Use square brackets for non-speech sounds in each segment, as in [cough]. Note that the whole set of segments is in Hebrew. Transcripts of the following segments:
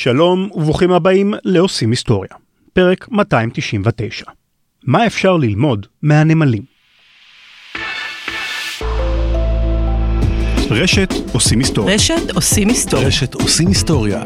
שלום וברוכים הבאים לעושים היסטוריה, פרק 299. מה אפשר ללמוד מהנמלים? רשת עושים היסטוריה. רשת עושים היסטוריה. רשת עושים היסטוריה.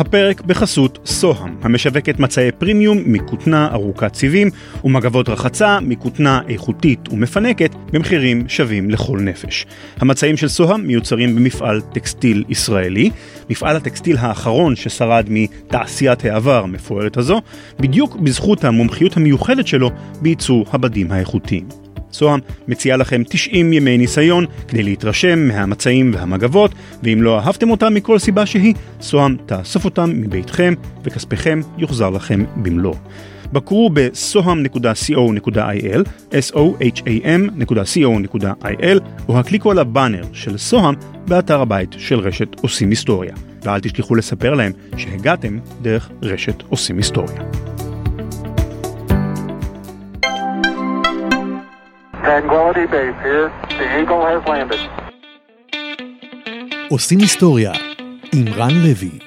הפרק בחסות סוהם, המשווקת מצעי פרימיום מכותנה ארוכת סיבים ומגבות רחצה מכותנה איכותית ומפנקת במחירים שווים לכל נפש. המצעים של סוהם מיוצרים במפעל טקסטיל ישראלי, מפעל הטקסטיל האחרון ששרד מתעשיית העבר המפוארת הזו, בדיוק בזכות המומחיות המיוחדת שלו בייצור הבדים האיכותיים. סוהם מציעה לכם 90 ימי ניסיון כדי להתרשם מהמצעים והמגבות, ואם לא אהבתם אותם מכל סיבה שהיא, סוהם תאסוף אותם מביתכם וכספיכם יוחזר לכם במלואו. בקרו ב-soham.co.il, s-o-h-a-m.co.il, או הקליקו על הבאנר של סוהם באתר הבית של רשת עושים היסטוריה. ואל תשכחו לספר להם שהגעתם דרך רשת עושים היסטוריה. Tranquility Base here. The Eagle has landed. עושים היסטוריה עם רן לוי.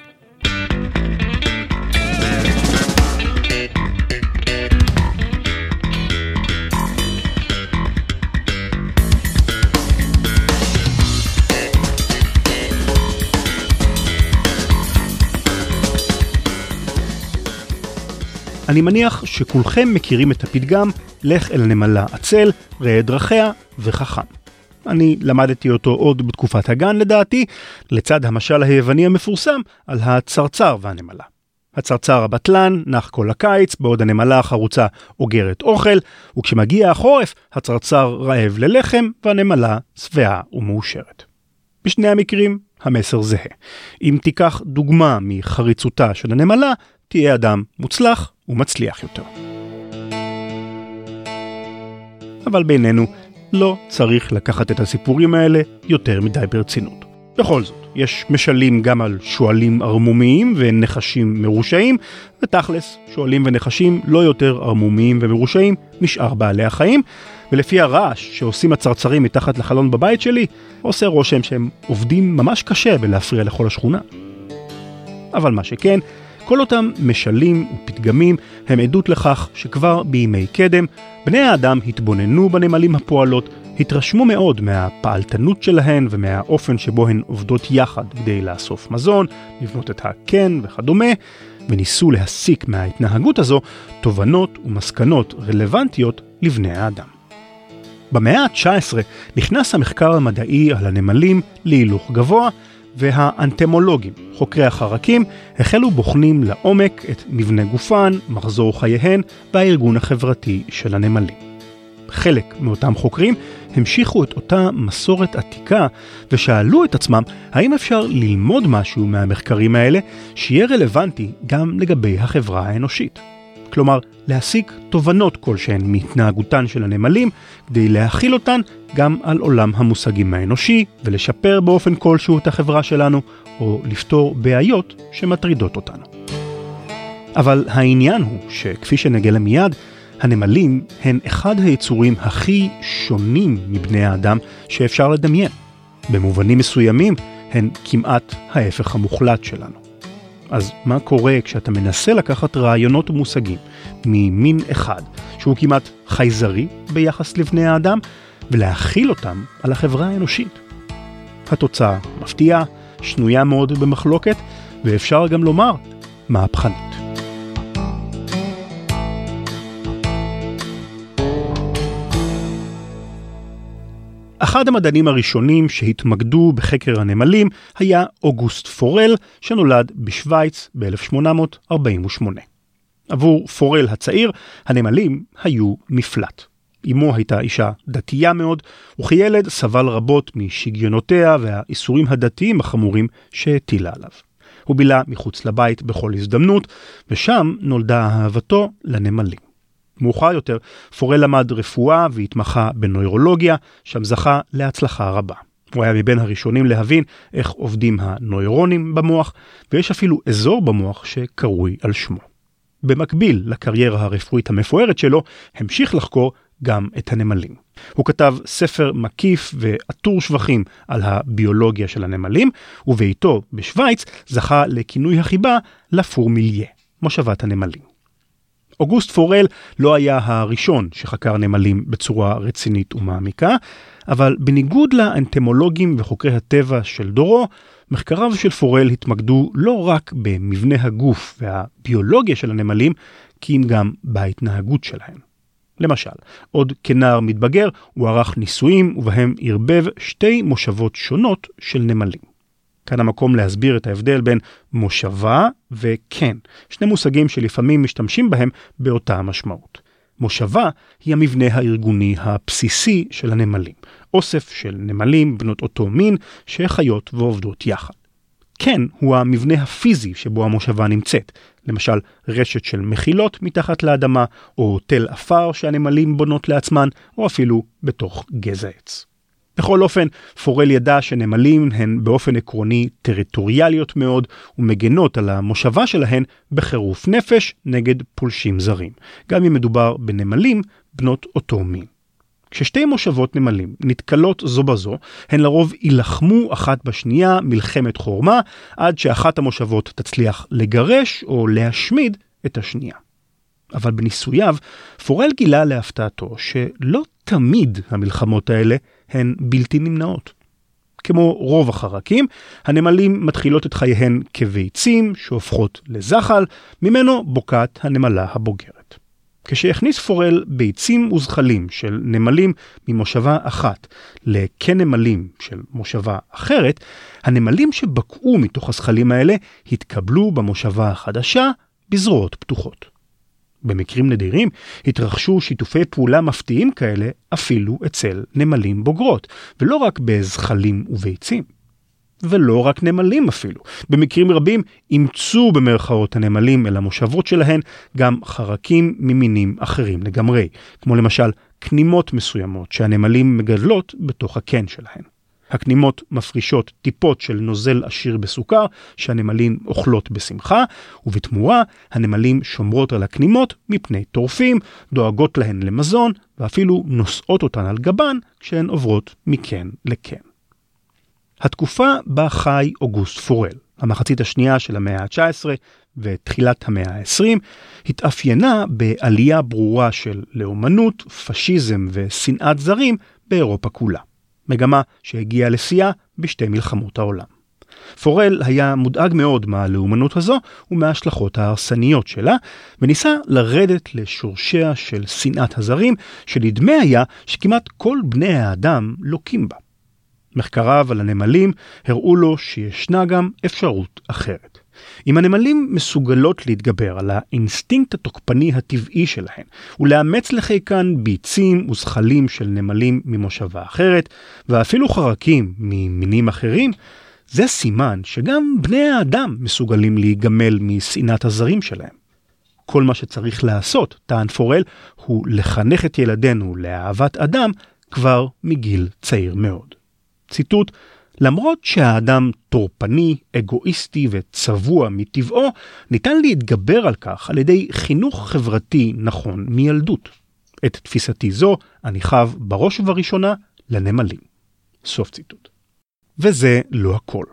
אני מניח שכולכם מכירים את הפתגם לך אל נמלה עצל, ראה דרכיה וחכם. אני למדתי אותו עוד בתקופת הגן לדעתי, לצד המשל היווני המפורסם על הצרצר והנמלה. הצרצר הבטלן נח כל הקיץ, בעוד הנמלה החרוצה אוגרת אוכל, וכשמגיע החורף, הצרצר רעב ללחם והנמלה שבעה ומאושרת. בשני המקרים המסר זהה. אם תיקח דוגמה מחריצותה של הנמלה, תהיה אדם מוצלח ומצליח יותר. אבל בינינו, לא צריך לקחת את הסיפורים האלה יותר מדי ברצינות. בכל זאת, יש משלים גם על שועלים ערמומיים ונחשים מרושעים, ותכלס, שועלים ונחשים לא יותר ערמומיים ומרושעים משאר בעלי החיים, ולפי הרעש שעושים הצרצרים מתחת לחלון בבית שלי, עושה רושם שהם עובדים ממש קשה בלהפריע לכל השכונה. אבל מה שכן, כל אותם משלים ופתגמים הם עדות לכך שכבר בימי קדם, בני האדם התבוננו בנמלים הפועלות, התרשמו מאוד מהפעלתנות שלהן ומהאופן שבו הן עובדות יחד כדי לאסוף מזון, לבנות את הקן וכדומה, וניסו להסיק מההתנהגות הזו תובנות ומסקנות רלוונטיות לבני האדם. במאה ה-19 נכנס המחקר המדעי על הנמלים להילוך גבוה, והאנטמולוגים, חוקרי החרקים, החלו בוחנים לעומק את מבנה גופן, מחזור חייהן והארגון החברתי של הנמלים. חלק מאותם חוקרים המשיכו את אותה מסורת עתיקה ושאלו את עצמם האם אפשר ללמוד משהו מהמחקרים האלה שיהיה רלוונטי גם לגבי החברה האנושית. כלומר, להסיק תובנות כלשהן מהתנהגותן של הנמלים, כדי להכיל אותן גם על עולם המושגים האנושי, ולשפר באופן כלשהו את החברה שלנו, או לפתור בעיות שמטרידות אותנו. אבל העניין הוא שכפי שנגלה מיד, הנמלים הן אחד היצורים הכי שונים מבני האדם שאפשר לדמיין. במובנים מסוימים הן כמעט ההפך המוחלט שלנו. אז מה קורה כשאתה מנסה לקחת רעיונות ומושגים ממין אחד, שהוא כמעט חייזרי ביחס לבני האדם, ולהכיל אותם על החברה האנושית? התוצאה מפתיעה, שנויה מאוד במחלוקת, ואפשר גם לומר, מהפכנית. אחד המדענים הראשונים שהתמקדו בחקר הנמלים היה אוגוסט פורל, שנולד בשוויץ ב-1848. עבור פורל הצעיר, הנמלים היו מפלט. אמו הייתה אישה דתייה מאוד, וכילד סבל רבות משגיונותיה והאיסורים הדתיים החמורים שהטילה עליו. הוא בילה מחוץ לבית בכל הזדמנות, ושם נולדה אהבתו לנמלים. מאוחר יותר, פורל למד רפואה והתמחה בנוירולוגיה, שם זכה להצלחה רבה. הוא היה מבין הראשונים להבין איך עובדים הנוירונים במוח, ויש אפילו אזור במוח שקרוי על שמו. במקביל לקריירה הרפואית המפוארת שלו, המשיך לחקור גם את הנמלים. הוא כתב ספר מקיף ועטור שבחים על הביולוגיה של הנמלים, ובעיתו בשוויץ זכה לכינוי החיבה לפורמיליה, מושבת הנמלים. אוגוסט פורל לא היה הראשון שחקר נמלים בצורה רצינית ומעמיקה, אבל בניגוד לאנטמולוגים וחוקרי הטבע של דורו, מחקריו של פורל התמקדו לא רק במבנה הגוף והביולוגיה של הנמלים, כי אם גם בהתנהגות שלהם. למשל, עוד כנער מתבגר הוא ערך ניסויים ובהם ערבב שתי מושבות שונות של נמלים. כאן המקום להסביר את ההבדל בין מושבה וכן, שני מושגים שלפעמים משתמשים בהם באותה המשמעות. מושבה היא המבנה הארגוני הבסיסי של הנמלים, אוסף של נמלים בנות אותו מין שחיות ועובדות יחד. כן הוא המבנה הפיזי שבו המושבה נמצאת, למשל רשת של מחילות מתחת לאדמה, או תל עפר שהנמלים בונות לעצמן, או אפילו בתוך גזע עץ. בכל אופן, פורל ידע שנמלים הן באופן עקרוני טריטוריאליות מאוד ומגנות על המושבה שלהן בחירוף נפש נגד פולשים זרים, גם אם מדובר בנמלים בנות אותו מין. כששתי מושבות נמלים נתקלות זו בזו, הן לרוב יילחמו אחת בשנייה מלחמת חורמה, עד שאחת המושבות תצליח לגרש או להשמיד את השנייה. אבל בניסוייו, פורל גילה להפתעתו שלא תמיד המלחמות האלה הן בלתי נמנעות. כמו רוב החרקים, הנמלים מתחילות את חייהן כביצים שהופכות לזחל, ממנו בוקעת הנמלה הבוגרת. כשהכניס פורל ביצים וזחלים של נמלים ממושבה אחת לקנמלים של מושבה אחרת, הנמלים שבקעו מתוך הזחלים האלה התקבלו במושבה החדשה בזרועות פתוחות. במקרים נדירים התרחשו שיתופי פעולה מפתיעים כאלה אפילו אצל נמלים בוגרות, ולא רק בזחלים וביצים. ולא רק נמלים אפילו. במקרים רבים אימצו במרכאות הנמלים אל המושבות שלהן גם חרקים ממינים אחרים לגמרי, כמו למשל כנימות מסוימות שהנמלים מגדלות בתוך הקן שלהן. הכנימות מפרישות טיפות של נוזל עשיר בסוכר שהנמלים אוכלות בשמחה, ובתמורה הנמלים שומרות על הכנימות מפני טורפים, דואגות להן למזון, ואפילו נושאות אותן על גבן כשהן עוברות מקן לקן. התקופה בה חי אוגוסט פורל, המחצית השנייה של המאה ה-19 ותחילת המאה ה-20, התאפיינה בעלייה ברורה של לאומנות, פשיזם ושנאת זרים באירופה כולה. מגמה שהגיעה לשיאה בשתי מלחמות העולם. פורל היה מודאג מאוד מהלאומנות הזו ומההשלכות ההרסניות שלה, וניסה לרדת לשורשיה של שנאת הזרים, שנדמה היה שכמעט כל בני האדם לוקים בה. מחקריו על הנמלים הראו לו שישנה גם אפשרות אחרת. אם הנמלים מסוגלות להתגבר על האינסטינקט התוקפני הטבעי שלהן ולאמץ לחיקן ביצים וזחלים של נמלים ממושבה אחרת, ואפילו חרקים ממינים אחרים, זה סימן שגם בני האדם מסוגלים להיגמל משנאת הזרים שלהם. כל מה שצריך לעשות, טען פורל, הוא לחנך את ילדינו לאהבת אדם כבר מגיל צעיר מאוד. ציטוט למרות שהאדם טורפני, אגואיסטי וצבוע מטבעו, ניתן להתגבר על כך על ידי חינוך חברתי נכון מילדות. את תפיסתי זו אני חב בראש ובראשונה לנמלים. סוף ציטוט. וזה לא הכל.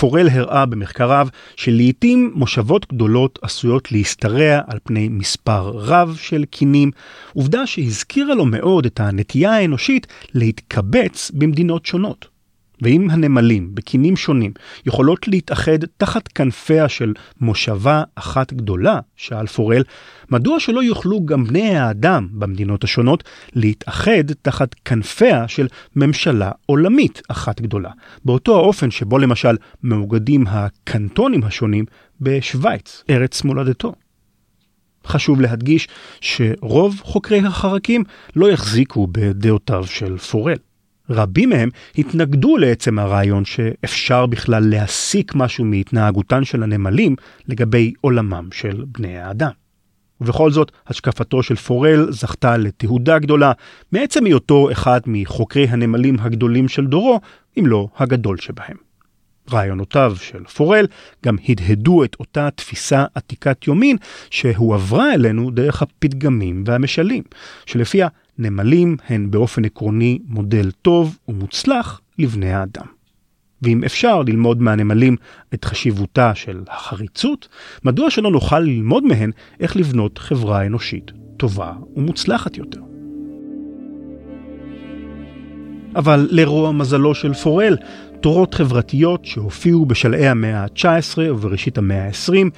פורל הראה במחקריו שלעיתים מושבות גדולות עשויות להשתרע על פני מספר רב של קינים, עובדה שהזכירה לו מאוד את הנטייה האנושית להתקבץ במדינות שונות. ואם הנמלים בקינים שונים יכולות להתאחד תחת כנפיה של מושבה אחת גדולה, שאל פורל, מדוע שלא יוכלו גם בני האדם במדינות השונות להתאחד תחת כנפיה של ממשלה עולמית אחת גדולה, באותו האופן שבו למשל מאוגדים הקנטונים השונים בשוויץ, ארץ מולדתו. חשוב להדגיש שרוב חוקרי החרקים לא יחזיקו בדעותיו של פורל. רבים מהם התנגדו לעצם הרעיון שאפשר בכלל להסיק משהו מהתנהגותן של הנמלים לגבי עולמם של בני האדם. ובכל זאת, השקפתו של פורל זכתה לתהודה גדולה מעצם היותו אחד מחוקרי הנמלים הגדולים של דורו, אם לא הגדול שבהם. רעיונותיו של פורל גם הדהדו את אותה תפיסה עתיקת יומין שהועברה אלינו דרך הפתגמים והמשלים, שלפיה נמלים הן באופן עקרוני מודל טוב ומוצלח לבני האדם. ואם אפשר ללמוד מהנמלים את חשיבותה של החריצות, מדוע שלא נוכל ללמוד מהן איך לבנות חברה אנושית טובה ומוצלחת יותר? אבל לרוע מזלו של פורל, תורות חברתיות שהופיעו בשלהי המאה ה-19 ובראשית המאה ה-20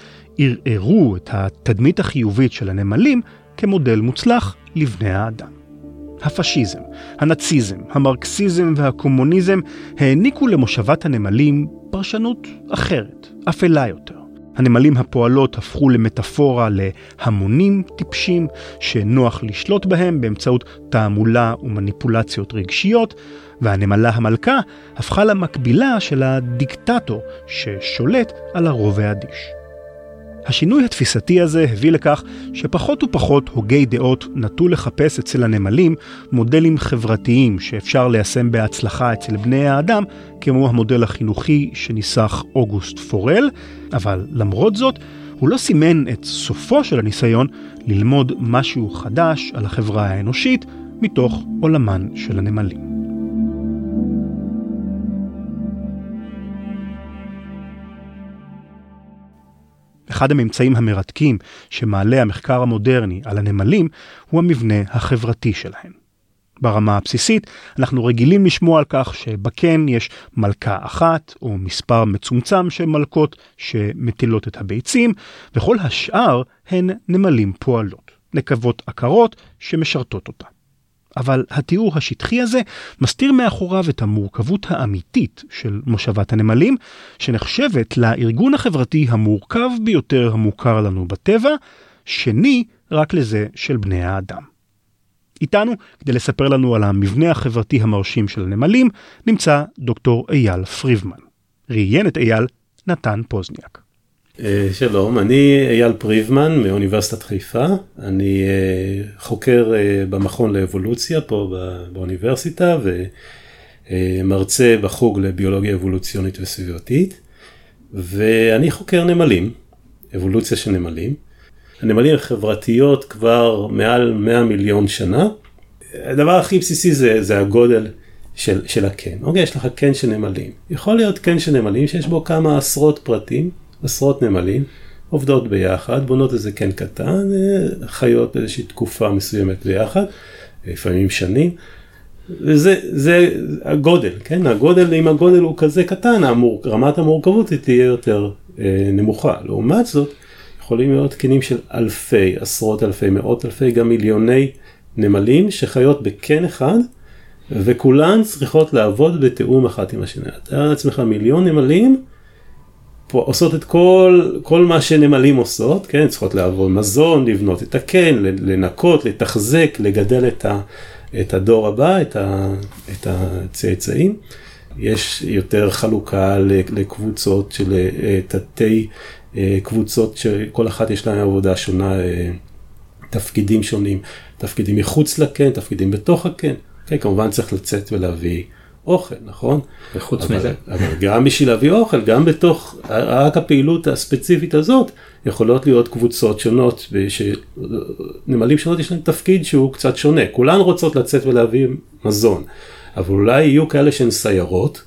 ערערו את התדמית החיובית של הנמלים כמודל מוצלח לבני האדם. הפשיזם, הנאציזם, המרקסיזם והקומוניזם העניקו למושבת הנמלים פרשנות אחרת, אפלה יותר. הנמלים הפועלות הפכו למטאפורה להמונים טיפשים שנוח לשלוט בהם באמצעות תעמולה ומניפולציות רגשיות, והנמלה המלכה הפכה למקבילה של הדיקטטור ששולט על הרוב האדיש. השינוי התפיסתי הזה הביא לכך שפחות ופחות הוגי דעות נטו לחפש אצל הנמלים מודלים חברתיים שאפשר ליישם בהצלחה אצל בני האדם, כמו המודל החינוכי שניסח אוגוסט פורל, אבל למרות זאת, הוא לא סימן את סופו של הניסיון ללמוד משהו חדש על החברה האנושית מתוך עולמן של הנמלים. אחד הממצאים המרתקים שמעלה המחקר המודרני על הנמלים הוא המבנה החברתי שלהם. ברמה הבסיסית, אנחנו רגילים לשמוע על כך שבקן יש מלכה אחת או מספר מצומצם של מלכות שמטילות את הביצים, וכל השאר הן נמלים פועלות, נקבות עקרות שמשרתות אותה. אבל התיאור השטחי הזה מסתיר מאחוריו את המורכבות האמיתית של מושבת הנמלים, שנחשבת לארגון החברתי המורכב ביותר המוכר לנו בטבע, שני רק לזה של בני האדם. איתנו, כדי לספר לנו על המבנה החברתי המרשים של הנמלים, נמצא דוקטור אייל פריבמן. ראיין את אייל נתן פוזניאק. אה, שלום, אני אייל פריבמן מאוניברסיטת חיפה, אני אה, חוקר אה, במכון לאבולוציה פה באוניברסיטה ומרצה בחוג לביולוגיה אבולוציונית וסביבתית, ואני חוקר נמלים, אבולוציה של נמלים. הנמלים חברתיות כבר מעל 100 מיליון שנה. הדבר הכי בסיסי זה, זה הגודל של, של הקן. אוקיי, יש לך קן של נמלים. יכול להיות קן של נמלים שיש בו כמה עשרות פרטים. עשרות נמלים, עובדות ביחד, בונות איזה קן קטן, אה, חיות באיזושהי תקופה מסוימת ביחד, לפעמים שנים. וזה זה הגודל, כן? הגודל, אם הגודל הוא כזה קטן, המור, רמת המורכבות היא תהיה יותר אה, נמוכה. לעומת זאת, יכולים להיות קנים של אלפי, עשרות אלפי, מאות אלפי, גם מיליוני נמלים שחיות בקן אחד, וכולן צריכות לעבוד בתיאום אחת עם השני. תאר לעצמך מיליון נמלים עושות את כל, כל מה שנמלים עושות, כן, צריכות לעבוד מזון, לבנות את הקן, לנקות, לתחזק, לגדל את, ה, את הדור הבא, את, ה, את הצאצאים. יש יותר חלוקה לקבוצות של אה, תתי אה, קבוצות שכל אחת יש להן עבודה שונה, אה, תפקידים שונים, תפקידים מחוץ לקן, תפקידים בתוך הקן. כן, כמובן צריך לצאת ולהביא אוכל, נכון? וחוץ אבל, מזה. אבל גם בשביל להביא אוכל, גם בתוך רק הפעילות הספציפית הזאת, יכולות להיות קבוצות שונות, נמלים שונות יש להם תפקיד שהוא קצת שונה, כולן רוצות לצאת ולהביא מזון, אבל אולי יהיו כאלה שהן סיירות,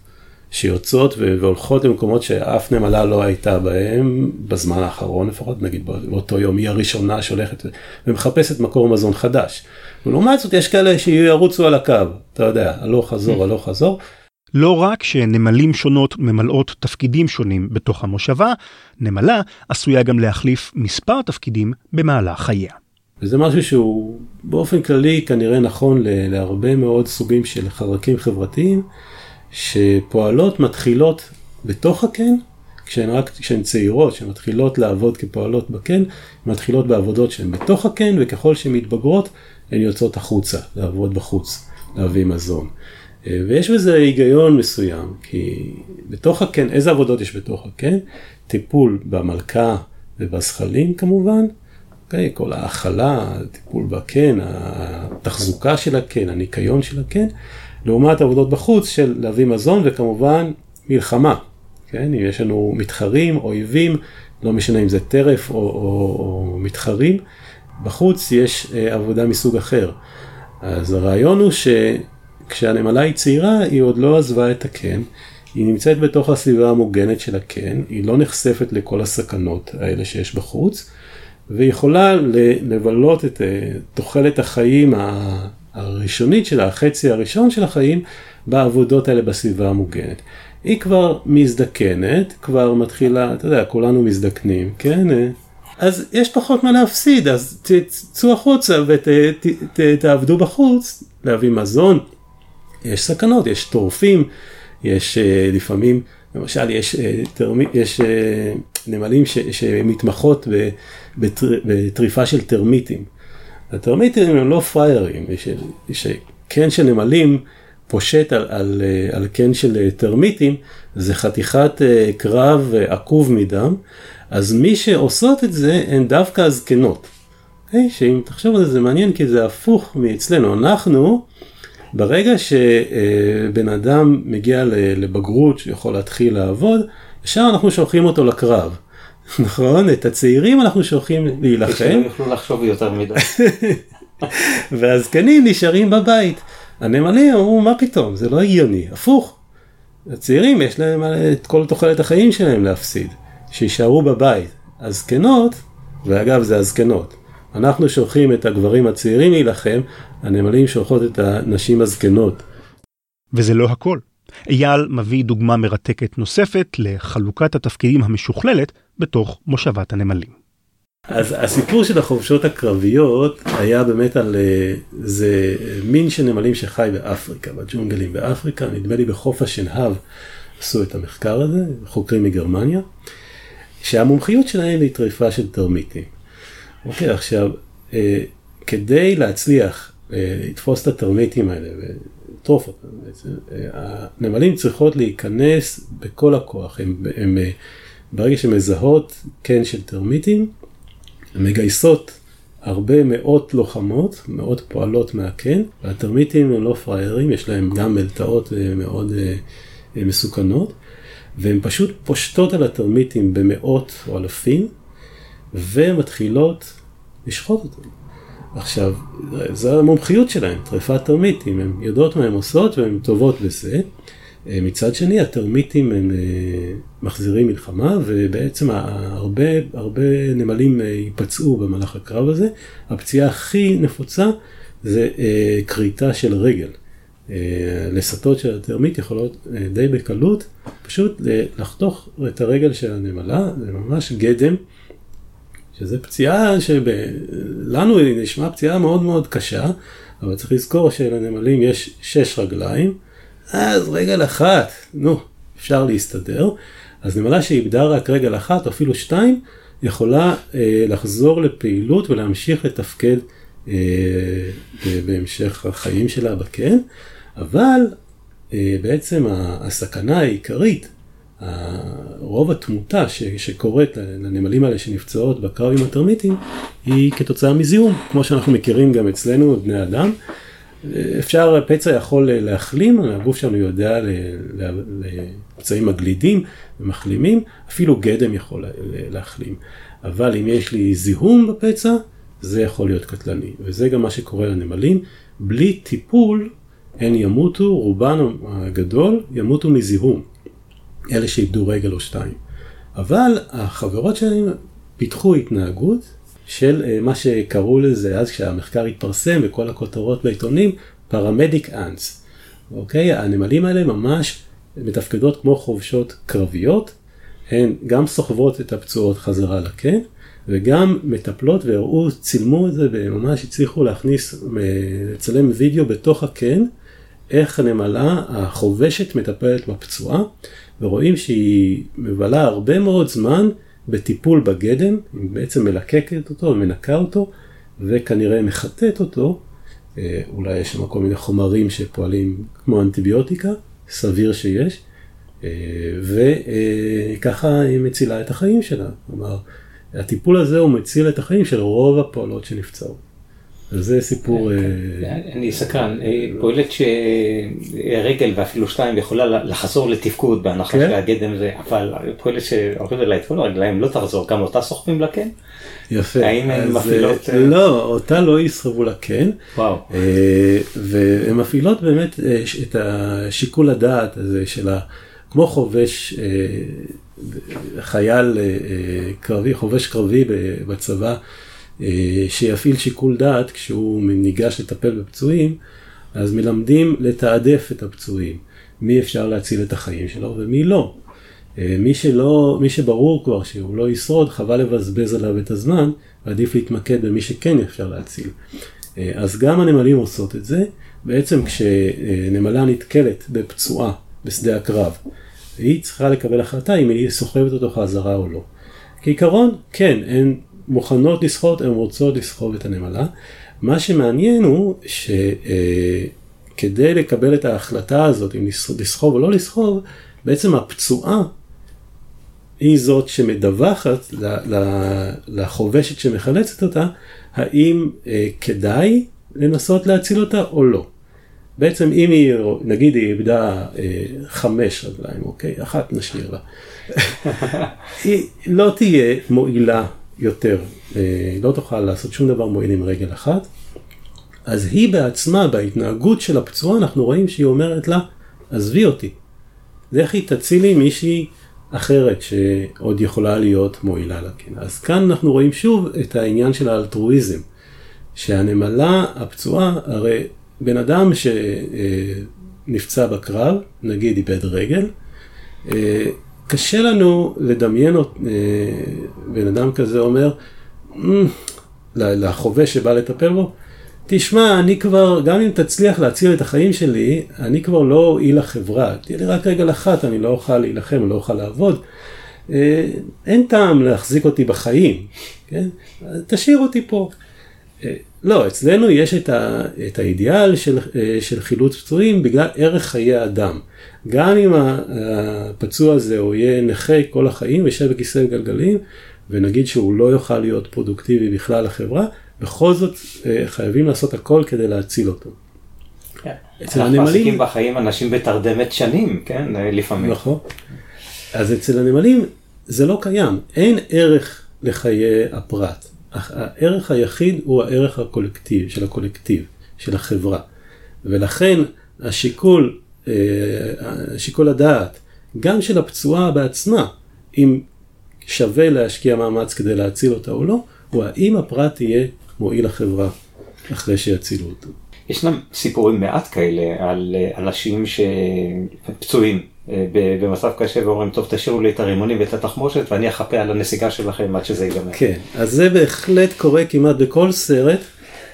שיוצאות והולכות למקומות שאף נמלה לא הייתה בהם בזמן האחרון לפחות, נגיד באותו יום היא הראשונה שהולכת ומחפשת מקור מזון חדש. ולעומת זאת יש כאלה שירוצו על הקו, אתה יודע, הלוך חזור, הלוך חזור. לא רק שנמלים שונות ממלאות תפקידים שונים בתוך המושבה, נמלה עשויה גם להחליף מספר תפקידים במהלך חייה. וזה משהו שהוא באופן כללי כנראה נכון להרבה מאוד סוגים של חרקים חברתיים, שפועלות מתחילות בתוך הקן, כשהן רק כשהן צעירות, שמתחילות לעבוד כפועלות בקן, מתחילות בעבודות שהן בתוך הקן, וככל שהן מתבגרות, הן יוצאות החוצה, לעבוד בחוץ, להביא מזון. אה, ויש בזה היגיון מסוים, כי בתוך הקן, איזה עבודות יש בתוך הקן? טיפול במלכה ובזחלים כמובן, okay, אוקיי? כל ההאכלה, טיפול בקן, התחזוקה של הקן, הניקיון של הקן, לעומת עבודות בחוץ של להביא מזון וכמובן מלחמה. כן, אם יש לנו מתחרים, אויבים, לא משנה אם זה טרף או, או, או מתחרים, בחוץ יש אה, עבודה מסוג אחר. אז הרעיון הוא שכשהנמלה היא צעירה, היא עוד לא עזבה את הקן, היא נמצאת בתוך הסביבה המוגנת של הקן, היא לא נחשפת לכל הסכנות האלה שיש בחוץ, ויכולה לבלות את אה, תוחלת החיים הראשונית שלה, החצי הראשון של החיים, בעבודות האלה בסביבה המוגנת. היא כבר מזדקנת, כבר מתחילה, אתה יודע, כולנו מזדקנים, כן? אז יש פחות מה להפסיד, אז תצאו החוצה ותעבדו בחוץ, להביא מזון. יש סכנות, יש טורפים, יש אה, לפעמים, למשל, יש, אה, תרמי, יש אה, נמלים ש, שמתמחות בטריפה של טרמיטים. הטרמיטים הם לא פריירים, שקן של נמלים פושט על, על, על קן של טרמיטים, זה חתיכת קרב עקוב מדם, אז מי שעושות את זה הן דווקא הזקנות. Hey, שאם תחשוב על זה, זה מעניין כי זה הפוך מאצלנו. אנחנו, ברגע שבן אדם מגיע לבגרות שיכול להתחיל לעבוד, ישר אנחנו שולחים אותו לקרב. [laughs] נכון? את הצעירים אנחנו שולחים להילחם. שהם יוכלו לחשוב יותר מדי. [laughs] והזקנים נשארים בבית. הנמלים אמרו, מה פתאום, זה לא הגיוני, הפוך. הצעירים יש להם את כל תוחלת החיים שלהם להפסיד. שיישארו בבית. הזקנות, ואגב זה הזקנות, אנחנו שולחים את הגברים הצעירים להילחם, הנמלים שולחות את הנשים הזקנות. וזה לא הכל. אייל מביא דוגמה מרתקת נוספת לחלוקת התפקידים המשוכללת בתוך מושבת הנמלים. אז הסיפור של החופשות הקרביות היה באמת על אה, זה מין של נמלים שחי באפריקה, בג'ונגלים באפריקה, נדמה לי בחוף השנהב עשו את המחקר הזה, חוקרים מגרמניה. שהמומחיות שלהם היא טריפה של טרמיטים. אוקיי, עכשיו, אה, כדי להצליח אה, לתפוס את הטרמיטים האלה ולטרוף אותם בעצם, אה, הנמלים צריכות להיכנס בכל הכוח. הם, הם, אה, ברגע שמזהות קן של טרמיטים, הן מגייסות הרבה מאות לוחמות, מאות פועלות מהקן, והטרמיטים הם לא פראיירים, יש להם גם מלטעות אה, מאוד אה, אה, מסוכנות. והן פשוט פושטות על הטרמיטים במאות או אלפים, ומתחילות לשחוט אותם. עכשיו, זו המומחיות שלהן, טריפת טרמיטים, הן יודעות מה הן עושות והן טובות בזה. אה, מצד שני, הטרמיטים הם אה, מחזירים מלחמה, ובעצם הרבה, הרבה נמלים אה, ייפצעו במהלך הקרב הזה. הפציעה הכי נפוצה זה כריתה של רגל. אה, לסטות של הטרמית יכולות אה, די בקלות פשוט לחתוך את הרגל של הנמלה, זה ממש גדם, שזה פציעה שלנו היא נשמע פציעה מאוד מאוד קשה, אבל צריך לזכור שלנמלים יש שש רגליים, אז רגל אחת, נו, אפשר להסתדר. אז נמלה שאיבדה רק רגל אחת, או אפילו שתיים, יכולה אה, לחזור לפעילות ולהמשיך לתפקד אה, בהמשך החיים שלה בקן. אבל אה, בעצם הסכנה העיקרית, רוב התמותה שקורית לנמלים האלה שנפצעות בקרב עם הטרמיטים, היא כתוצאה מזיהום, כמו שאנחנו מכירים גם אצלנו, בני אדם. אפשר, פצע יכול להחלים, הגוף שלנו יודע לפצעים מגלידים ומחלימים, אפילו גדם יכול להחלים. אבל אם יש לי זיהום בפצע, זה יכול להיות קטלני. וזה גם מה שקורה לנמלים. בלי טיפול, הן ימותו, רובן הגדול ימותו מזיהום, אלה שאיבדו רגל או שתיים. אבל החברות שלהם פיתחו התנהגות של אה, מה שקראו לזה אז כשהמחקר התפרסם וכל הכותרות בעיתונים, פרמדיק אנס. אוקיי? הנמלים האלה ממש מתפקדות כמו חובשות קרביות, הן גם סוחבות את הפצועות חזרה לקן, וגם מטפלות והראו, צילמו את זה וממש הצליחו להכניס, אה, לצלם וידאו בתוך הקן, איך הנמלה החובשת מטפלת בפצועה, ורואים שהיא מבלה הרבה מאוד זמן בטיפול בגדם, היא בעצם מלקקת אותו ומנקה אותו, וכנראה מחטאת אותו, אה, אולי יש שם כל מיני חומרים שפועלים כמו אנטיביוטיקה, סביר שיש, אה, וככה היא מצילה את החיים שלה. כלומר, הטיפול הזה הוא מציל את החיים של רוב הפועלות שנפצעו. זה סיפור... אה, אני סקרן, אה, פועלת שרגל ואפילו שתיים יכולה לחזור לתפקוד בהנחה כן. שהגדם זה, אבל פועלת שהורידו לה את כל הרגליים לא תחזור, גם אותה סוחבים לה כן? יפה. האם הן מפעילות, אה, אה, לא, אותה לא יסחבו לה כן. וואו. אה, והן מפעילות באמת אה, את השיקול הדעת הזה של ה... כמו חובש, אה, חייל אה, אה, קרבי, חובש קרבי בצבא, אה, שיפעיל שיקול דעת כשהוא ניגש לטפל בפצועים, אז מלמדים לתעדף את הפצועים. מי אפשר להציל את החיים שלו ומי לא. מי שלא, מי שברור כבר שהוא לא ישרוד, חבל לבזבז עליו את הזמן, ועדיף להתמקד במי שכן אפשר להציל. אז גם הנמלים עושות את זה. בעצם כשנמלה נתקלת בפצועה בשדה הקרב, היא צריכה לקבל החלטה אם היא סוחבת אותו חזרה או לא. כעיקרון, כן, הן מוכנות לסחוב, הן רוצות לסחוב את הנמלה. מה שמעניין הוא שכדי לקבל את ההחלטה הזאת, אם לס- לסחוב או לא לסחוב, בעצם הפצועה היא זאת שמדווחת לחובשת שמחלצת אותה, האם אה, כדאי לנסות להציל אותה או לא. בעצם אם היא, נגיד היא איבדה אה, חמש רגליים, אוקיי? אחת נשאיר לה. [laughs] היא לא תהיה מועילה יותר, אה, לא תוכל לעשות שום דבר מועיל עם רגל אחת. אז היא בעצמה, בהתנהגות של הפצועה, אנחנו רואים שהיא אומרת לה, עזבי אותי. לכי תצילי מישהי אחרת שעוד יכולה להיות מועילה לה. כן. אז כאן אנחנו רואים שוב את העניין של האלטרואיזם. שהנמלה הפצועה, הרי בן אדם שנפצע בקרב, נגיד איבד רגל, אה, קשה לנו לדמיין אה, בן אדם כזה אומר, "אמ", ל- לחובש שבא לטפל בו, תשמע, אני כבר, גם אם תצליח להציל את החיים שלי, אני כבר לא אועיל לחברה. תהיה לי רק רגל אחת, אני לא אוכל להילחם, לא אוכל לעבוד. אה, אין טעם להחזיק אותי בחיים, כן? תשאיר אותי פה. לא, אצלנו יש את, ה, את האידיאל של, אה, של חילוץ פצועים בגלל ערך חיי האדם. גם אם הפצוע הזה הוא יהיה נכה כל החיים וישב בכיסא גלגלים, ונגיד שהוא לא יוכל להיות פרודוקטיבי בכלל לחברה, בכל זאת אה, חייבים לעשות הכל כדי להציל אותו. אצל אנחנו הנמלים- מעסיקים בחיים אנשים בתרדמת שנים, כן, אה, לפעמים. נכון. אז אצל הנמלים זה לא קיים, אין ערך לחיי הפרט. הערך היחיד הוא הערך הקולקטיב, של הקולקטיב, של החברה. ולכן השיקול, אה, שיקול הדעת, גם של הפצועה בעצמה, אם שווה להשקיע מאמץ כדי להציל אותה או לא, הוא האם הפרט יהיה מועיל לחברה אחרי שיצילו אותו. ישנם סיפורים מעט כאלה על אה, אנשים שפצועים במצב קשה ואומרים טוב תשאירו לי את הרימונים ואת התחמושת ואני אחפה על הנסיגה שלכם עד שזה ייגמר. כן, אז זה בהחלט קורה כמעט בכל סרט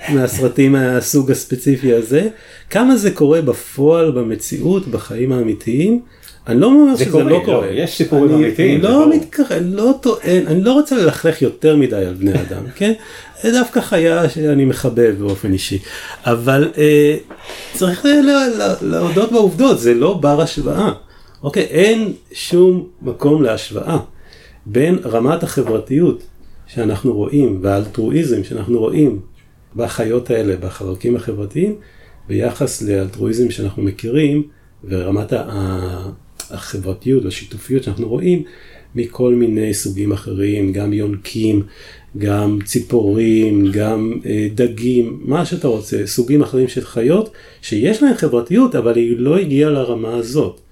מהסרטים מהסוג הספציפי הזה. כמה זה קורה בפועל, במציאות, בחיים האמיתיים? אני לא אומר זה שזה קורה, לא לא, קורה. יש סיפורים אני- אמיתיים, אני לא. מתכוון, לא טוען, אני לא רוצה ללכלך יותר מדי על בני אדם, [laughs] כן? זה דווקא חיה שאני מחבב באופן אישי. אבל אה, צריך להודות בעובדות, זה לא בר השוואה. אוקיי, אין שום מקום להשוואה בין רמת החברתיות שאנחנו רואים והאלטרואיזם שאנחנו רואים בחיות האלה, בחלקים החברתיים, ביחס לאלטרואיזם שאנחנו מכירים ורמת החברתיות והשיתופיות שאנחנו רואים מכל מיני סוגים אחרים, גם יונקים, גם ציפורים, גם אה, דגים, מה שאתה רוצה, סוגים אחרים של חיות שיש להם חברתיות אבל היא לא הגיעה לרמה הזאת.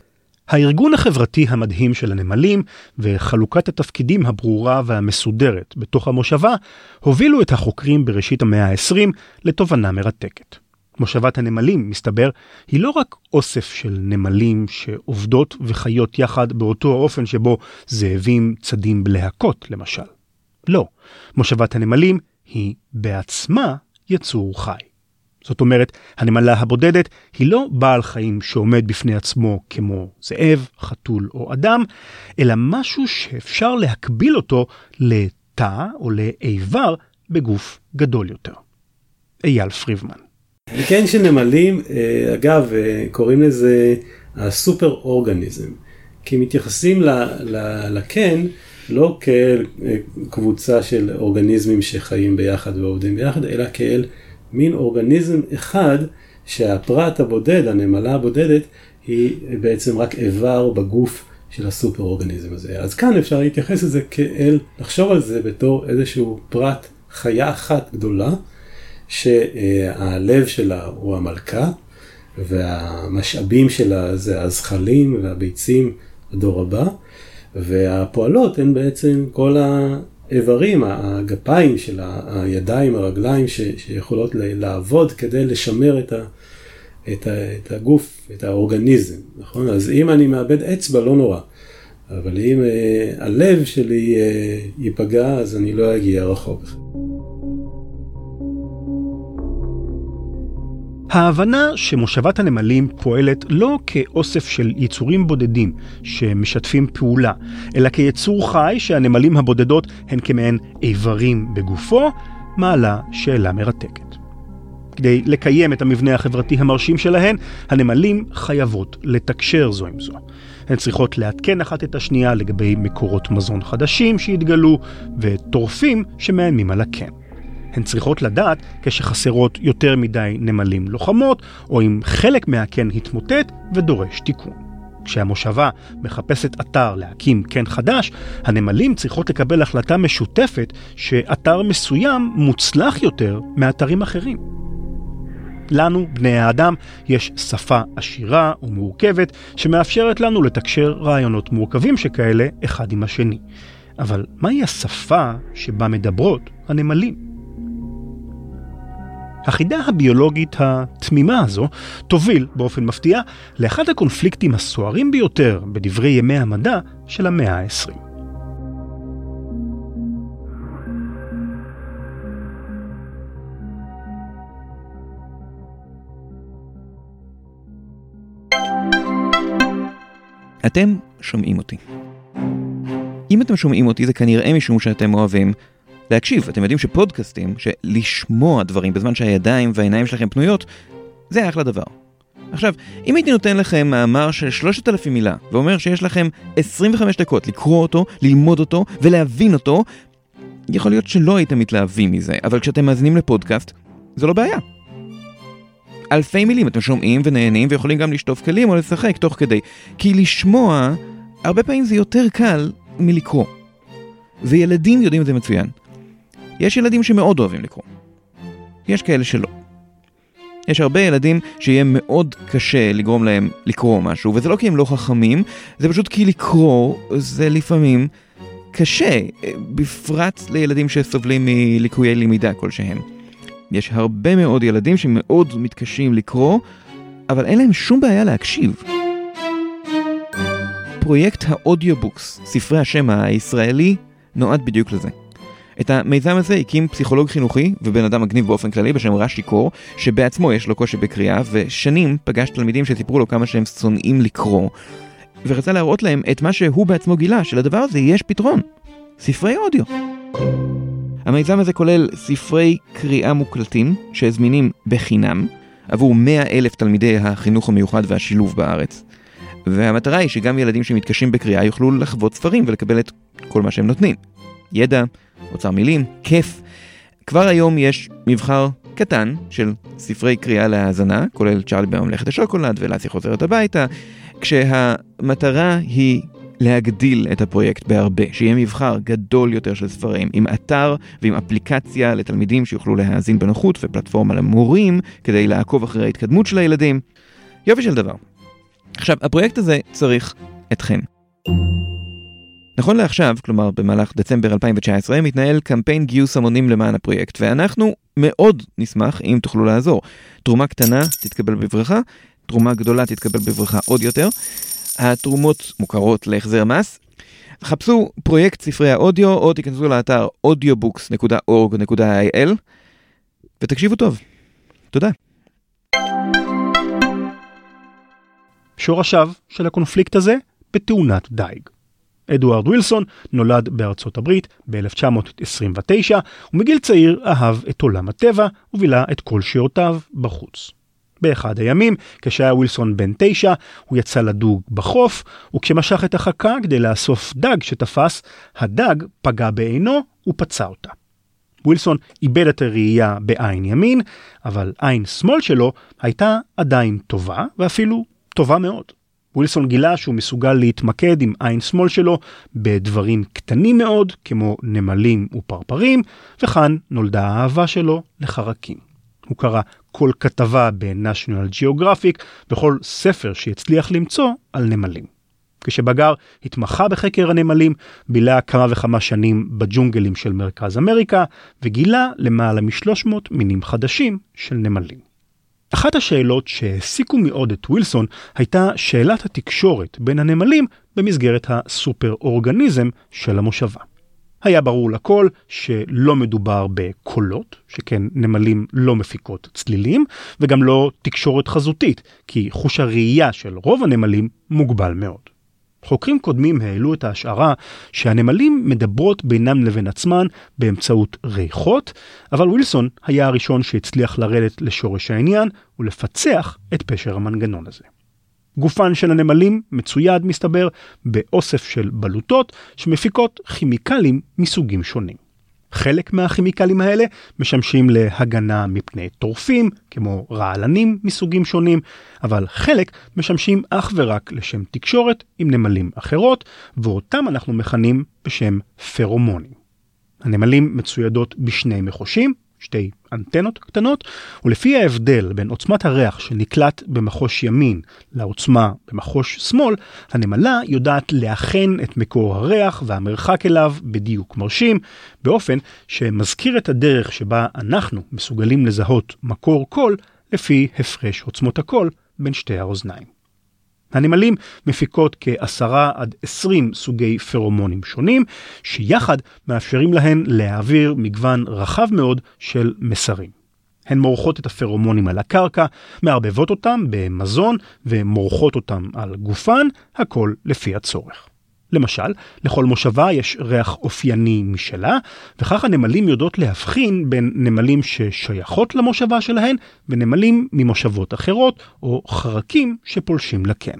הארגון החברתי המדהים של הנמלים וחלוקת התפקידים הברורה והמסודרת בתוך המושבה הובילו את החוקרים בראשית המאה ה-20 לתובנה מרתקת. מושבת הנמלים, מסתבר, היא לא רק אוסף של נמלים שעובדות וחיות יחד באותו האופן שבו זאבים צדים בלהקות, למשל. לא, מושבת הנמלים היא בעצמה יצור חי. זאת אומרת, הנמלה הבודדת היא לא בעל חיים שעומד בפני עצמו כמו זאב, חתול או אדם, אלא משהו שאפשר להקביל אותו לתא או לאיבר בגוף גדול יותר. אייל פריבמן. כן של נמלים, אה, אגב, אה, קוראים לזה הסופר אורגניזם, כי מתייחסים לקן לא כאל אה, קבוצה של אורגניזמים שחיים ביחד ועובדים ביחד, אלא כאל מין אורגניזם אחד שהפרט הבודד, הנמלה הבודדת, היא בעצם רק איבר בגוף של הסופר אורגניזם הזה. אז כאן אפשר להתייחס לזה כאל, לחשוב על זה בתור איזשהו פרט, חיה אחת גדולה, שהלב שלה הוא המלכה, והמשאבים שלה זה הזחלים והביצים הדור הבא, והפועלות הן בעצם כל האיברים, הגפיים של הידיים, הרגליים, ש, שיכולות לעבוד כדי לשמר את, ה, את, ה, את הגוף, את האורגניזם, נכון? אז אם אני מאבד אצבע, לא נורא. אבל אם uh, הלב שלי uh, ייפגע, אז אני לא אגיע רחוק. ההבנה שמושבת הנמלים פועלת לא כאוסף של יצורים בודדים שמשתפים פעולה, אלא כיצור חי שהנמלים הבודדות הן כמעין איברים בגופו, מעלה שאלה מרתקת. כדי לקיים את המבנה החברתי המרשים שלהן, הנמלים חייבות לתקשר זו עם זו. הן צריכות לעדכן אחת את השנייה לגבי מקורות מזון חדשים שהתגלו, וטורפים שמאיימים על הקן. הן צריכות לדעת כשחסרות יותר מדי נמלים לוחמות, או אם חלק מהקן התמוטט ודורש תיקון. כשהמושבה מחפשת אתר להקים קן חדש, הנמלים צריכות לקבל החלטה משותפת שאתר מסוים מוצלח יותר מאתרים אחרים. לנו, בני האדם, יש שפה עשירה ומורכבת שמאפשרת לנו לתקשר רעיונות מורכבים שכאלה אחד עם השני. אבל מהי השפה שבה מדברות הנמלים? החידה הביולוגית התמימה הזו תוביל, באופן מפתיע, לאחד הקונפליקטים הסוערים ביותר בדברי ימי המדע של המאה ה-20. אתם שומעים אותי. אם אתם שומעים אותי זה כנראה משום שאתם אוהבים להקשיב. אתם יודעים שפודקאסטים, שלשמוע דברים בזמן שהידיים והעיניים שלכם פנויות, זה אחלה דבר. עכשיו, אם הייתי נותן לכם מאמר של 3,000 מילה, ואומר שיש לכם 25 דקות לקרוא אותו, ללמוד אותו ולהבין אותו, יכול להיות שלא הייתם מתלהבים מזה, אבל כשאתם מאזינים לפודקאסט, זה לא בעיה. אלפי מילים אתם שומעים ונהנים ויכולים גם לשטוף כלים או לשחק תוך כדי, כי לשמוע, הרבה פעמים זה יותר קל מלקרוא. וילדים יודעים את זה מצוין. יש ילדים שמאוד אוהבים לקרוא. יש כאלה שלא. יש הרבה ילדים שיהיה מאוד קשה לגרום להם לקרוא משהו, וזה לא כי הם לא חכמים, זה פשוט כי לקרוא זה לפעמים קשה, בפרט לילדים שסובלים מליקויי למידה כלשהם. יש הרבה מאוד ילדים שמאוד מתקשים לקרוא, אבל אין להם שום בעיה להקשיב. פרויקט ה audiobooks, ספרי השמע הישראלי, נועד בדיוק לזה. את המיזם הזה הקים פסיכולוג חינוכי ובן אדם מגניב באופן כללי בשם רשי קור, שבעצמו יש לו קושי בקריאה, ושנים פגש תלמידים שסיפרו לו כמה שהם שונאים לקרוא, ורצה להראות להם את מה שהוא בעצמו גילה, שלדבר הזה יש פתרון. ספרי אודיו. המיזם הזה כולל ספרי קריאה מוקלטים שזמינים בחינם עבור 100 אלף תלמידי החינוך המיוחד והשילוב בארץ. והמטרה היא שגם ילדים שמתקשים בקריאה יוכלו לחוות ספרים ולקבל את כל מה שהם נותנים. ידע, אוצר מילים, כיף. כבר היום יש מבחר קטן של ספרי קריאה להאזנה, כולל צ'ארלי בממלכת השוקולד ולאסי חוזרת הביתה, כשהמטרה היא להגדיל את הפרויקט בהרבה, שיהיה מבחר גדול יותר של ספרים, עם אתר ועם אפליקציה לתלמידים שיוכלו להאזין בנוחות ופלטפורמה למורים כדי לעקוב אחרי ההתקדמות של הילדים. יופי של דבר. עכשיו, הפרויקט הזה צריך אתכם. נכון לעכשיו, כלומר במהלך דצמבר 2019, מתנהל קמפיין גיוס המונים למען הפרויקט, ואנחנו מאוד נשמח אם תוכלו לעזור. תרומה קטנה תתקבל בברכה, תרומה גדולה תתקבל בברכה עוד יותר. התרומות מוכרות להחזר מס. חפשו פרויקט ספרי האודיו או תיכנסו לאתר audiobooks.org.il ותקשיבו טוב. תודה. שורשיו של הקונפליקט הזה בתאונת דייג. אדוארד ווילסון נולד בארצות הברית ב-1929, ומגיל צעיר אהב את עולם הטבע ובילה את כל שעותיו בחוץ. באחד הימים, כשהיה ווילסון בן תשע, הוא יצא לדוג בחוף, וכשמשך את החכה כדי לאסוף דג שתפס, הדג פגע בעינו ופצע אותה. ווילסון איבד את הראייה בעין ימין, אבל עין שמאל שלו הייתה עדיין טובה, ואפילו טובה מאוד. ווילסון גילה שהוא מסוגל להתמקד עם עין שמאל שלו בדברים קטנים מאוד, כמו נמלים ופרפרים, וכאן נולדה האהבה שלו לחרקים. הוא קרא כל כתבה ב-National Geographic וכל ספר שהצליח למצוא על נמלים. כשבגר התמחה בחקר הנמלים, בילה כמה וכמה שנים בג'ונגלים של מרכז אמריקה, וגילה למעלה מ-300 מינים חדשים של נמלים. אחת השאלות שהעסיקו מאוד את ווילסון הייתה שאלת התקשורת בין הנמלים במסגרת הסופר-אורגניזם של המושבה. היה ברור לכל שלא מדובר בקולות, שכן נמלים לא מפיקות צלילים, וגם לא תקשורת חזותית, כי חוש הראייה של רוב הנמלים מוגבל מאוד. חוקרים קודמים העלו את ההשערה שהנמלים מדברות בינם לבין עצמן באמצעות ריחות, אבל ווילסון היה הראשון שהצליח לרדת לשורש העניין ולפצח את פשר המנגנון הזה. גופן של הנמלים מצויד, מסתבר, באוסף של בלוטות שמפיקות כימיקלים מסוגים שונים. חלק מהכימיקלים האלה משמשים להגנה מפני טורפים, כמו רעלנים מסוגים שונים, אבל חלק משמשים אך ורק לשם תקשורת עם נמלים אחרות, ואותם אנחנו מכנים בשם פרומונים. הנמלים מצוידות בשני מחושים, שתי אנטנות קטנות, ולפי ההבדל בין עוצמת הריח שנקלט במחוש ימין לעוצמה במחוש שמאל, הנמלה יודעת לאחן את מקור הריח והמרחק אליו בדיוק מרשים, באופן שמזכיר את הדרך שבה אנחנו מסוגלים לזהות מקור קול לפי הפרש עוצמות הקול בין שתי האוזניים. הנמלים מפיקות כ-10 עד 20 סוגי פרומונים שונים, שיחד מאפשרים להן להעביר מגוון רחב מאוד של מסרים. הן מורחות את הפרומונים על הקרקע, מערבבות אותם במזון ומורחות אותם על גופן, הכל לפי הצורך. למשל, לכל מושבה יש ריח אופייני משלה, וכך הנמלים יודעות להבחין בין נמלים ששייכות למושבה שלהן ונמלים ממושבות אחרות, או חרקים שפולשים לקן.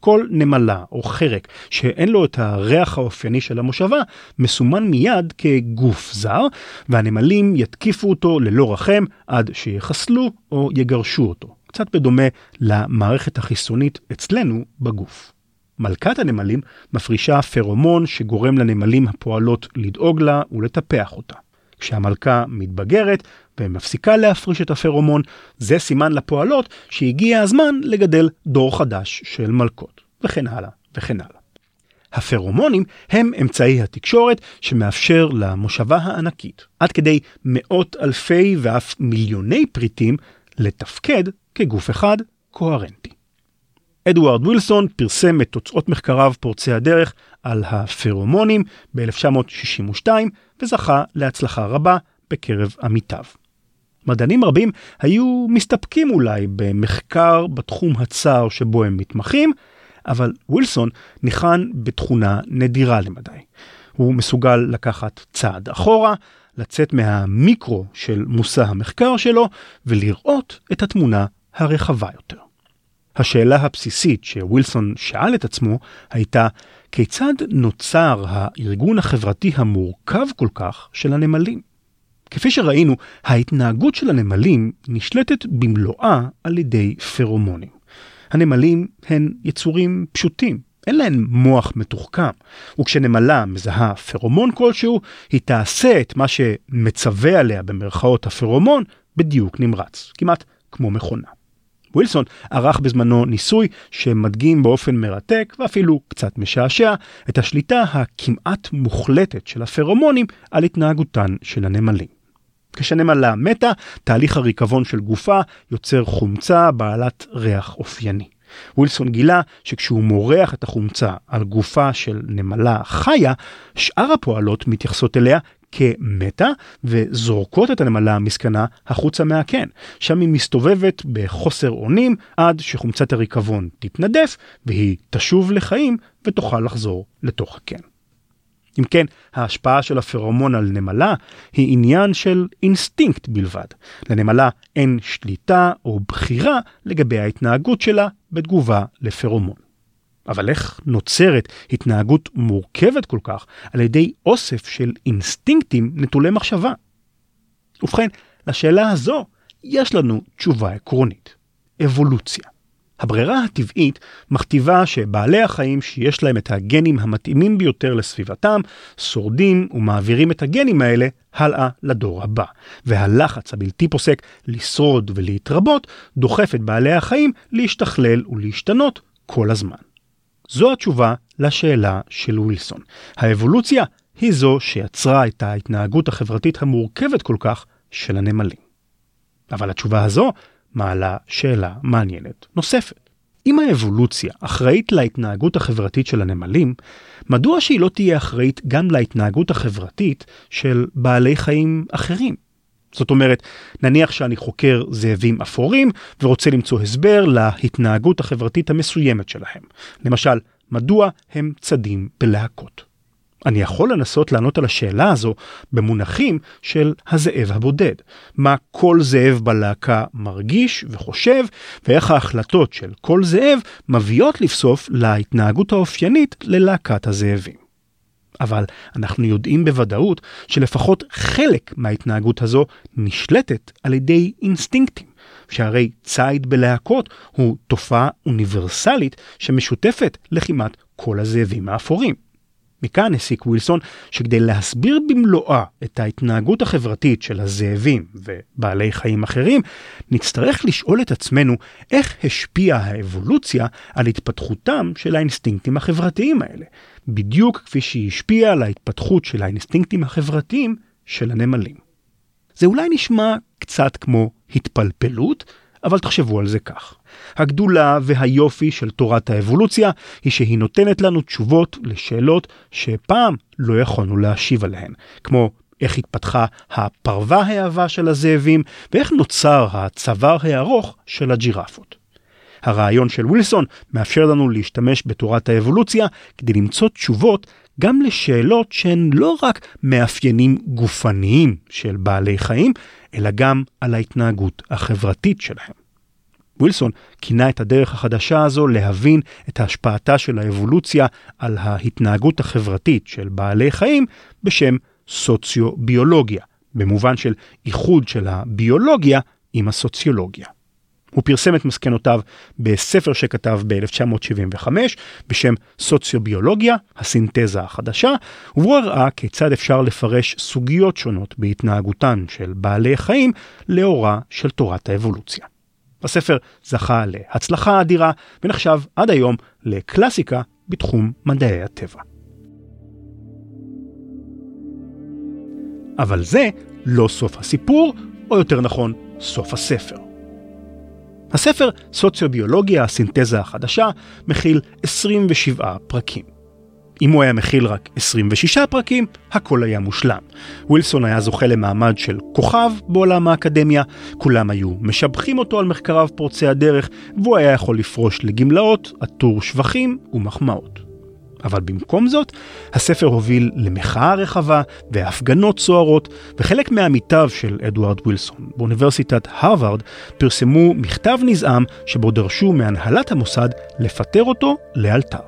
כל נמלה או חרק שאין לו את הריח האופייני של המושבה, מסומן מיד כגוף זר, והנמלים יתקיפו אותו ללא רחם עד שיחסלו או יגרשו אותו. קצת בדומה למערכת החיסונית אצלנו בגוף. מלכת הנמלים מפרישה פרומון שגורם לנמלים הפועלות לדאוג לה ולטפח אותה. כשהמלכה מתבגרת ומפסיקה להפריש את הפרומון, זה סימן לפועלות שהגיע הזמן לגדל דור חדש של מלכות, וכן הלאה וכן הלאה. הפרומונים הם אמצעי התקשורת שמאפשר למושבה הענקית, עד כדי מאות אלפי ואף מיליוני פריטים, לתפקד כגוף אחד קוהרנטי. אדוארד ווילסון פרסם את תוצאות מחקריו פורצי הדרך על הפרומונים ב-1962 וזכה להצלחה רבה בקרב עמיתיו. מדענים רבים היו מסתפקים אולי במחקר בתחום הצר שבו הם מתמחים, אבל ווילסון ניחן בתכונה נדירה למדי. הוא מסוגל לקחת צעד אחורה, לצאת מהמיקרו של מושא המחקר שלו ולראות את התמונה הרחבה יותר. השאלה הבסיסית שווילסון שאל את עצמו הייתה כיצד נוצר הארגון החברתי המורכב כל כך של הנמלים? כפי שראינו, ההתנהגות של הנמלים נשלטת במלואה על ידי פרומונים. הנמלים הן יצורים פשוטים, אין להם מוח מתוחכם, וכשנמלה מזהה פרומון כלשהו, היא תעשה את מה שמצווה עליה במרכאות הפרומון בדיוק נמרץ, כמעט כמו מכונה. ווילסון ערך בזמנו ניסוי שמדגים באופן מרתק ואפילו קצת משעשע את השליטה הכמעט מוחלטת של הפרומונים על התנהגותן של הנמלים. כשנמלה מתה, תהליך הריקבון של גופה יוצר חומצה בעלת ריח אופייני. ווילסון גילה שכשהוא מורח את החומצה על גופה של נמלה חיה, שאר הפועלות מתייחסות אליה כמתה וזורקות את הנמלה המסכנה החוצה מהקן. שם היא מסתובבת בחוסר אונים עד שחומצת הריקבון תתנדף והיא תשוב לחיים ותוכל לחזור לתוך הקן. אם כן, ההשפעה של הפרומון על נמלה היא עניין של אינסטינקט בלבד. לנמלה אין שליטה או בחירה לגבי ההתנהגות שלה בתגובה לפרומון. אבל איך נוצרת התנהגות מורכבת כל כך על ידי אוסף של אינסטינקטים נטולי מחשבה? ובכן, לשאלה הזו יש לנו תשובה עקרונית. אבולוציה. הברירה הטבעית מכתיבה שבעלי החיים שיש להם את הגנים המתאימים ביותר לסביבתם, שורדים ומעבירים את הגנים האלה הלאה לדור הבא. והלחץ הבלתי פוסק לשרוד ולהתרבות דוחף את בעלי החיים להשתכלל ולהשתנות כל הזמן. זו התשובה לשאלה של ווילסון. האבולוציה היא זו שיצרה את ההתנהגות החברתית המורכבת כל כך של הנמלים. אבל התשובה הזו מעלה שאלה מעניינת נוספת. אם האבולוציה אחראית להתנהגות החברתית של הנמלים, מדוע שהיא לא תהיה אחראית גם להתנהגות החברתית של בעלי חיים אחרים? זאת אומרת, נניח שאני חוקר זאבים אפורים ורוצה למצוא הסבר להתנהגות החברתית המסוימת שלהם. למשל, מדוע הם צדים בלהקות. אני יכול לנסות לענות על השאלה הזו במונחים של הזאב הבודד. מה כל זאב בלהקה מרגיש וחושב, ואיך ההחלטות של כל זאב מביאות לבסוף להתנהגות האופיינית ללהקת הזאבים. אבל אנחנו יודעים בוודאות שלפחות חלק מההתנהגות הזו נשלטת על ידי אינסטינקטים, שהרי ציד בלהקות הוא תופעה אוניברסלית שמשותפת לכמעט כל הזאבים האפורים. מכאן הסיק ווילסון שכדי להסביר במלואה את ההתנהגות החברתית של הזאבים ובעלי חיים אחרים, נצטרך לשאול את עצמנו איך השפיעה האבולוציה על התפתחותם של האינסטינקטים החברתיים האלה, בדיוק כפי שהיא השפיעה על ההתפתחות של האינסטינקטים החברתיים של הנמלים. זה אולי נשמע קצת כמו התפלפלות, אבל תחשבו על זה כך. הגדולה והיופי של תורת האבולוציה היא שהיא נותנת לנו תשובות לשאלות שפעם לא יכולנו להשיב עליהן, כמו איך התפתחה הפרווה העבה של הזאבים ואיך נוצר הצוואר הארוך של הג'ירפות. הרעיון של ווילסון מאפשר לנו להשתמש בתורת האבולוציה כדי למצוא תשובות גם לשאלות שהן לא רק מאפיינים גופניים של בעלי חיים, אלא גם על ההתנהגות החברתית שלהם. ווילסון כינה את הדרך החדשה הזו להבין את השפעתה של האבולוציה על ההתנהגות החברתית של בעלי חיים בשם סוציו-ביולוגיה, במובן של איחוד של הביולוגיה עם הסוציולוגיה. הוא פרסם את מסקנותיו בספר שכתב ב-1975 בשם סוציוביולוגיה, הסינתזה החדשה, ובו הראה כיצד אפשר לפרש סוגיות שונות בהתנהגותן של בעלי חיים לאורה של תורת האבולוציה. הספר זכה להצלחה אדירה ונחשב עד היום לקלאסיקה בתחום מדעי הטבע. אבל זה לא סוף הסיפור, או יותר נכון, סוף הספר. הספר סוציוביולוגיה, הסינתזה החדשה, מכיל 27 פרקים. אם הוא היה מכיל רק 26 פרקים, הכל היה מושלם. ווילסון היה זוכה למעמד של כוכב בעולם האקדמיה, כולם היו משבחים אותו על מחקריו פורצי הדרך, והוא היה יכול לפרוש לגמלאות, עטור שבחים ומחמאות. אבל במקום זאת, הספר הוביל למחאה רחבה והפגנות סוערות, וחלק מעמיתיו של אדוארד ווילסון באוניברסיטת הרווארד פרסמו מכתב נזעם שבו דרשו מהנהלת המוסד לפטר אותו לאלתר.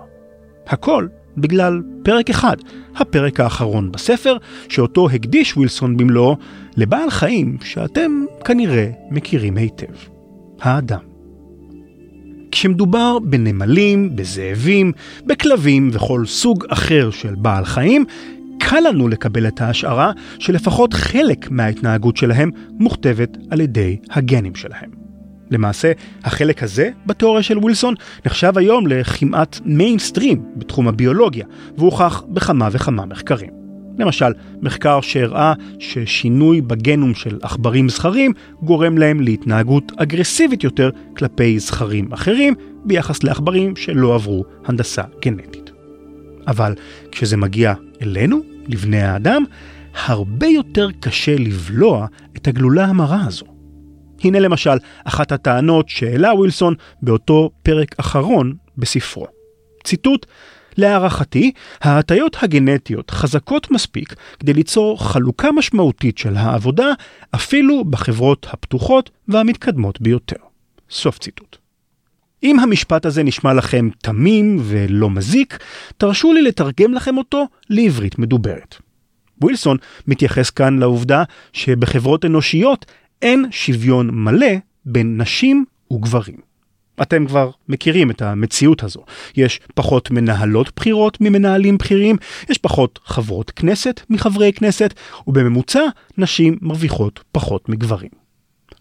הכל בגלל פרק אחד, הפרק האחרון בספר, שאותו הקדיש ווילסון במלואו לבעל חיים שאתם כנראה מכירים היטב, האדם. כשמדובר בנמלים, בזאבים, בכלבים וכל סוג אחר של בעל חיים, קל לנו לקבל את ההשערה שלפחות חלק מההתנהגות שלהם מוכתבת על ידי הגנים שלהם. למעשה, החלק הזה בתיאוריה של ווילסון נחשב היום לכמעט מיינסטרים בתחום הביולוגיה, והוכח בכמה וכמה מחקרים. למשל, מחקר שהראה ששינוי בגנום של עכברים זכרים גורם להם להתנהגות אגרסיבית יותר כלפי זכרים אחרים ביחס לעכברים שלא עברו הנדסה גנטית. אבל כשזה מגיע אלינו, לבני האדם, הרבה יותר קשה לבלוע את הגלולה המרה הזו. הנה למשל אחת הטענות שהעלה ווילסון באותו פרק אחרון בספרו. ציטוט להערכתי, ההטיות הגנטיות חזקות מספיק כדי ליצור חלוקה משמעותית של העבודה אפילו בחברות הפתוחות והמתקדמות ביותר. סוף ציטוט. אם המשפט הזה נשמע לכם תמים ולא מזיק, תרשו לי לתרגם לכם אותו לעברית מדוברת. ווילסון מתייחס כאן לעובדה שבחברות אנושיות אין שוויון מלא בין נשים וגברים. אתם כבר מכירים את המציאות הזו. יש פחות מנהלות בכירות ממנהלים בכירים, יש פחות חברות כנסת מחברי כנסת, ובממוצע נשים מרוויחות פחות מגברים.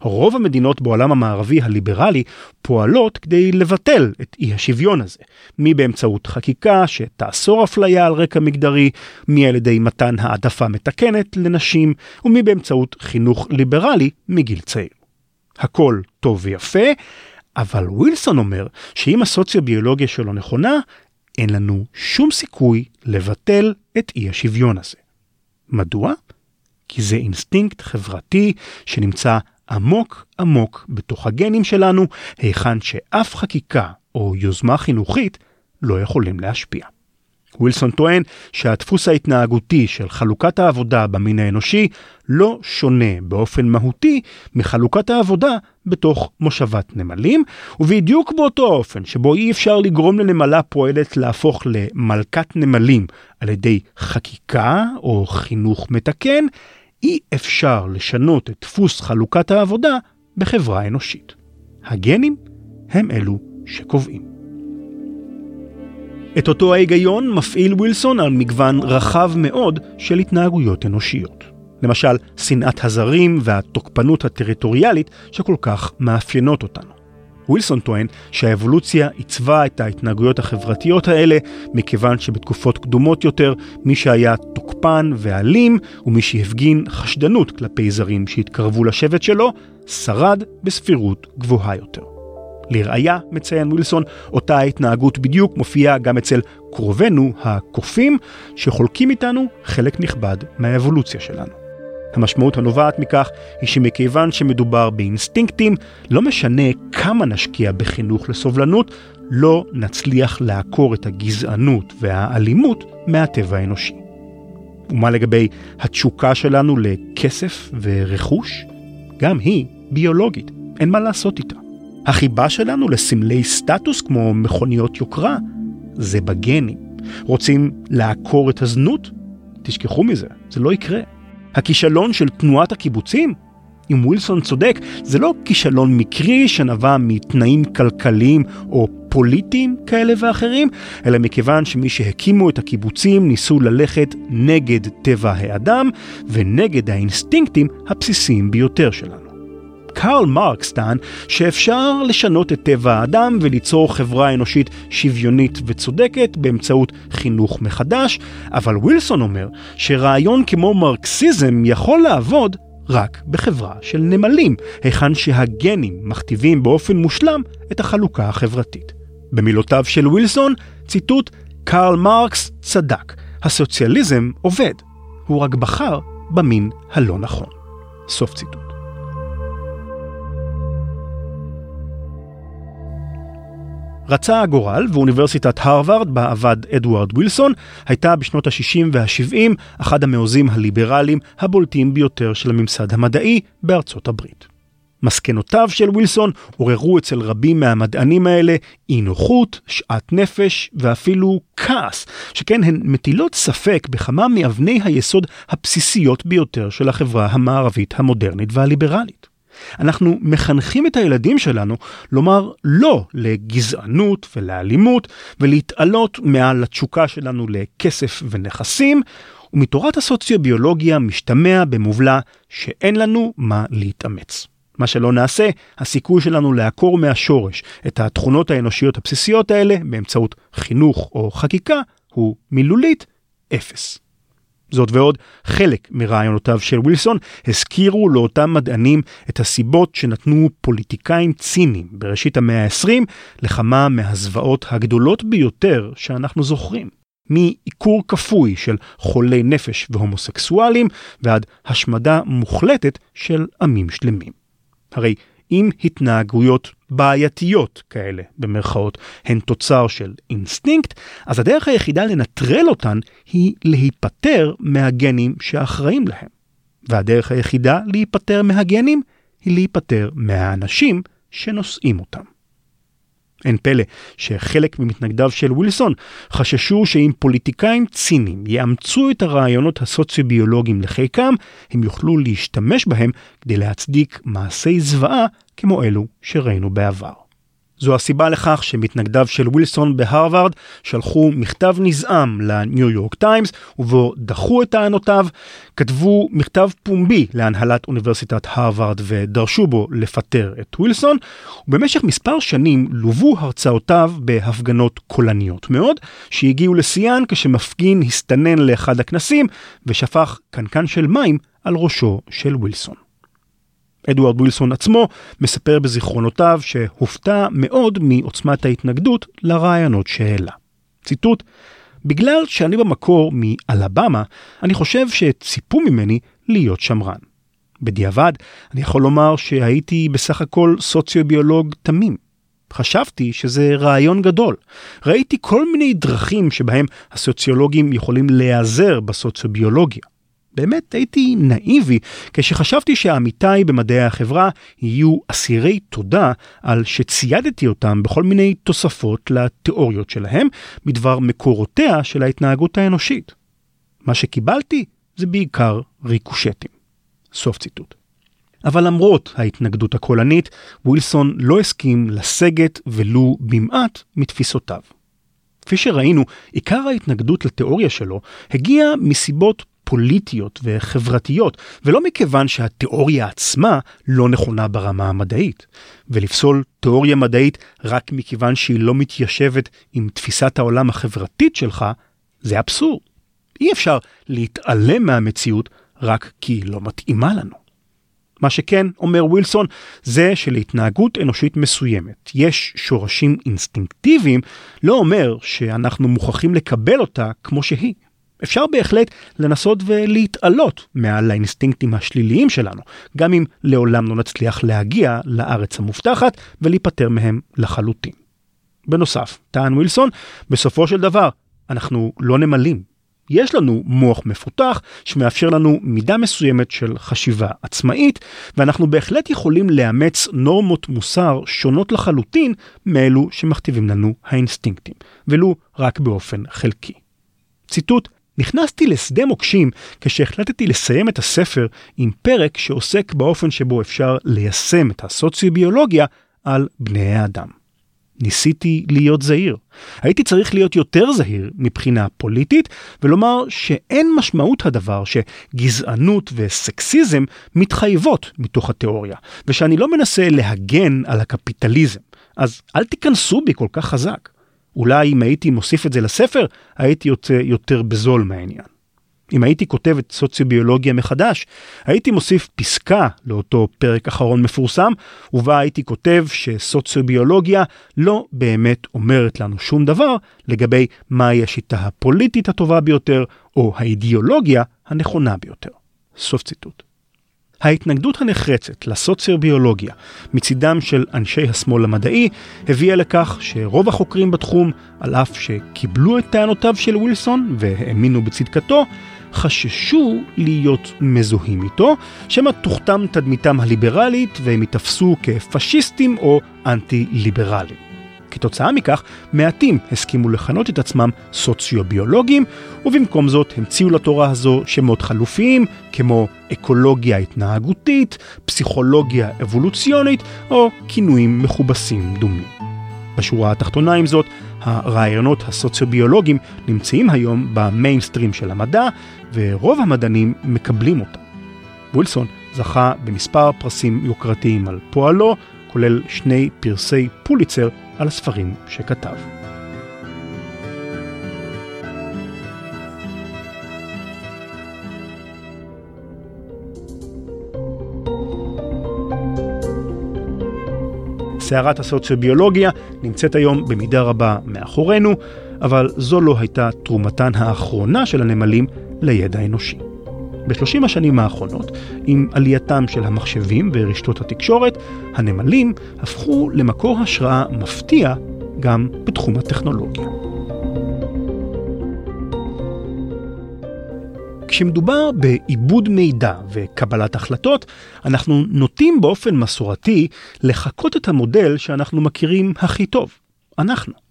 רוב המדינות בעולם המערבי הליברלי פועלות כדי לבטל את אי השוויון הזה, מי באמצעות חקיקה שתאסור אפליה על רקע מגדרי, מי על ידי מתן העדפה מתקנת לנשים, ומי באמצעות חינוך ליברלי מגיל צעיר. הכל טוב ויפה, אבל ווילסון אומר שאם הסוציוביולוגיה שלו נכונה, אין לנו שום סיכוי לבטל את אי השוויון הזה. מדוע? כי זה אינסטינקט חברתי שנמצא עמוק עמוק בתוך הגנים שלנו, היכן שאף חקיקה או יוזמה חינוכית לא יכולים להשפיע. ווילסון טוען שהדפוס ההתנהגותי של חלוקת העבודה במין האנושי לא שונה באופן מהותי מחלוקת העבודה בתוך מושבת נמלים, ובדיוק באותו האופן שבו אי אפשר לגרום לנמלה פועלת להפוך למלכת נמלים על ידי חקיקה או חינוך מתקן, אי אפשר לשנות את דפוס חלוקת העבודה בחברה אנושית. הגנים הם אלו שקובעים. את אותו ההיגיון מפעיל ווילסון על מגוון רחב מאוד של התנהגויות אנושיות. למשל, שנאת הזרים והתוקפנות הטריטוריאלית שכל כך מאפיינות אותנו. ווילסון טוען שהאבולוציה עיצבה את ההתנהגויות החברתיות האלה, מכיוון שבתקופות קדומות יותר, מי שהיה תוקפן ואלים, ומי שהפגין חשדנות כלפי זרים שהתקרבו לשבט שלו, שרד בספירות גבוהה יותר. לראיה, מציין ווילסון, אותה ההתנהגות בדיוק מופיעה גם אצל קרובינו הקופים, שחולקים איתנו חלק נכבד מהאבולוציה שלנו. המשמעות הנובעת מכך היא שמכיוון שמדובר באינסטינקטים, לא משנה כמה נשקיע בחינוך לסובלנות, לא נצליח לעקור את הגזענות והאלימות מהטבע האנושי. ומה לגבי התשוקה שלנו לכסף ורכוש? גם היא ביולוגית, אין מה לעשות איתה. החיבה שלנו לסמלי סטטוס כמו מכוניות יוקרה זה בגנים. רוצים לעקור את הזנות? תשכחו מזה, זה לא יקרה. הכישלון של תנועת הקיבוצים? אם ווילסון צודק, זה לא כישלון מקרי שנבע מתנאים כלכליים או פוליטיים כאלה ואחרים, אלא מכיוון שמי שהקימו את הקיבוצים ניסו ללכת נגד טבע האדם ונגד האינסטינקטים הבסיסיים ביותר שלנו. קרל מרקס טען שאפשר לשנות את טבע האדם וליצור חברה אנושית שוויונית וצודקת באמצעות חינוך מחדש, אבל ווילסון אומר שרעיון כמו מרקסיזם יכול לעבוד רק בחברה של נמלים, היכן שהגנים מכתיבים באופן מושלם את החלוקה החברתית. במילותיו של ווילסון, ציטוט, קרל מרקס צדק, הסוציאליזם עובד, הוא רק בחר במין הלא נכון. סוף ציטוט. רצה הגורל ואוניברסיטת הרווארד בה עבד אדוארד ווילסון הייתה בשנות ה-60 וה-70 אחד המעוזים הליברליים הבולטים ביותר של הממסד המדעי בארצות הברית. מסקנותיו של ווילסון עוררו אצל רבים מהמדענים האלה אי נוחות, שאט נפש ואפילו כעס, שכן הן מטילות ספק בכמה מאבני היסוד הבסיסיות ביותר של החברה המערבית המודרנית והליברלית. אנחנו מחנכים את הילדים שלנו לומר לא לגזענות ולאלימות ולהתעלות מעל התשוקה שלנו לכסף ונכסים, ומתורת הסוציוביולוגיה משתמע במובלע שאין לנו מה להתאמץ. מה שלא נעשה, הסיכוי שלנו לעקור מהשורש את התכונות האנושיות הבסיסיות האלה באמצעות חינוך או חקיקה הוא מילולית אפס. זאת ועוד, חלק מרעיונותיו של ווילסון הזכירו לאותם מדענים את הסיבות שנתנו פוליטיקאים ציניים בראשית המאה ה-20 לכמה מהזוועות הגדולות ביותר שאנחנו זוכרים. מעיקור כפוי של חולי נפש והומוסקסואלים ועד השמדה מוחלטת של עמים שלמים. הרי אם התנהגויות בעייתיות כאלה, במרכאות, הן תוצר של אינסטינקט, אז הדרך היחידה לנטרל אותן היא להיפטר מהגנים שאחראים להם. והדרך היחידה להיפטר מהגנים היא להיפטר מהאנשים שנושאים אותם. אין פלא שחלק ממתנגדיו של ווילסון חששו שאם פוליטיקאים ציניים יאמצו את הרעיונות הסוציו-ביולוגיים לחיקם, הם יוכלו להשתמש בהם כדי להצדיק מעשי זוועה כמו אלו שראינו בעבר. זו הסיבה לכך שמתנגדיו של ווילסון בהרווארד שלחו מכתב נזעם לניו יורק טיימס ובו דחו את טענותיו, כתבו מכתב פומבי להנהלת אוניברסיטת הרווארד ודרשו בו לפטר את ווילסון, ובמשך מספר שנים לוו הרצאותיו בהפגנות קולניות מאוד, שהגיעו לשיאן כשמפגין הסתנן לאחד הכנסים ושפך קנקן של מים על ראשו של ווילסון. אדוארד ווילסון עצמו מספר בזיכרונותיו שהופתע מאוד מעוצמת ההתנגדות לרעיונות שהעלה. ציטוט: בגלל שאני במקור מאלבמה, אני חושב שציפו ממני להיות שמרן. בדיעבד, אני יכול לומר שהייתי בסך הכל סוציו-ביולוג תמים. חשבתי שזה רעיון גדול. ראיתי כל מיני דרכים שבהם הסוציולוגים יכולים להיעזר בסוציוביולוגיה. באמת הייתי נאיבי כשחשבתי שעמיתיי במדעי החברה יהיו אסירי תודה על שציידתי אותם בכל מיני תוספות לתיאוריות שלהם בדבר מקורותיה של ההתנהגות האנושית. מה שקיבלתי זה בעיקר ריקושטים. סוף ציטוט. אבל למרות ההתנגדות הקולנית, ווילסון לא הסכים לסגת ולו במעט מתפיסותיו. כפי שראינו, עיקר ההתנגדות לתיאוריה שלו הגיע מסיבות פוליטיות וחברתיות, ולא מכיוון שהתיאוריה עצמה לא נכונה ברמה המדעית. ולפסול תיאוריה מדעית רק מכיוון שהיא לא מתיישבת עם תפיסת העולם החברתית שלך, זה אבסורד. אי אפשר להתעלם מהמציאות רק כי היא לא מתאימה לנו. מה שכן, אומר ווילסון, זה שלהתנהגות אנושית מסוימת יש שורשים אינסטינקטיביים, לא אומר שאנחנו מוכרחים לקבל אותה כמו שהיא. אפשר בהחלט לנסות ולהתעלות מעל האינסטינקטים השליליים שלנו, גם אם לעולם לא נצליח להגיע לארץ המובטחת ולהיפטר מהם לחלוטין. בנוסף, טען ווילסון, בסופו של דבר, אנחנו לא נמלים. יש לנו מוח מפותח שמאפשר לנו מידה מסוימת של חשיבה עצמאית, ואנחנו בהחלט יכולים לאמץ נורמות מוסר שונות לחלוטין מאלו שמכתיבים לנו האינסטינקטים, ולו רק באופן חלקי. ציטוט נכנסתי לשדה מוקשים כשהחלטתי לסיים את הספר עם פרק שעוסק באופן שבו אפשר ליישם את הסוציוביולוגיה על בני האדם. ניסיתי להיות זהיר. הייתי צריך להיות יותר זהיר מבחינה פוליטית ולומר שאין משמעות הדבר שגזענות וסקסיזם מתחייבות מתוך התיאוריה, ושאני לא מנסה להגן על הקפיטליזם. אז אל תיכנסו בי כל כך חזק. אולי אם הייתי מוסיף את זה לספר, הייתי יוצא יותר בזול מהעניין. אם הייתי כותב את סוציוביולוגיה מחדש, הייתי מוסיף פסקה לאותו פרק אחרון מפורסם, ובה הייתי כותב שסוציוביולוגיה לא באמת אומרת לנו שום דבר לגבי מהי השיטה הפוליטית הטובה ביותר, או האידיאולוגיה הנכונה ביותר. סוף ציטוט. ההתנגדות הנחרצת לסוציוביולוגיה מצידם של אנשי השמאל המדעי הביאה לכך שרוב החוקרים בתחום, על אף שקיבלו את טענותיו של ווילסון והאמינו בצדקתו, חששו להיות מזוהים איתו, שמא תוכתם תדמיתם הליברלית והם ייתפסו כפשיסטים או אנטי-ליברליים. כתוצאה מכך, מעטים הסכימו לכנות את עצמם סוציו-ביולוגים, ובמקום זאת המציאו לתורה הזו שמות חלופיים, כמו אקולוגיה התנהגותית, פסיכולוגיה אבולוציונית, או כינויים מכובסים דומים. בשורה התחתונה עם זאת, הרעיונות הסוציו-ביולוגיים נמצאים היום במיינסטרים של המדע, ורוב המדענים מקבלים אותם. ווילסון זכה במספר פרסים יוקרתיים על פועלו, כולל שני פרסי פוליצר על הספרים שכתב. סערת הסוציוביולוגיה נמצאת היום במידה רבה מאחורינו, אבל זו לא הייתה תרומתן האחרונה של הנמלים לידע האנושי. בשלושים השנים האחרונות, עם עלייתם של המחשבים ורשתות התקשורת, הנמלים הפכו למקור השראה מפתיע גם בתחום הטכנולוגיה. כשמדובר בעיבוד מידע וקבלת החלטות, אנחנו נוטים באופן מסורתי לחקות את המודל שאנחנו מכירים הכי טוב. אנחנו.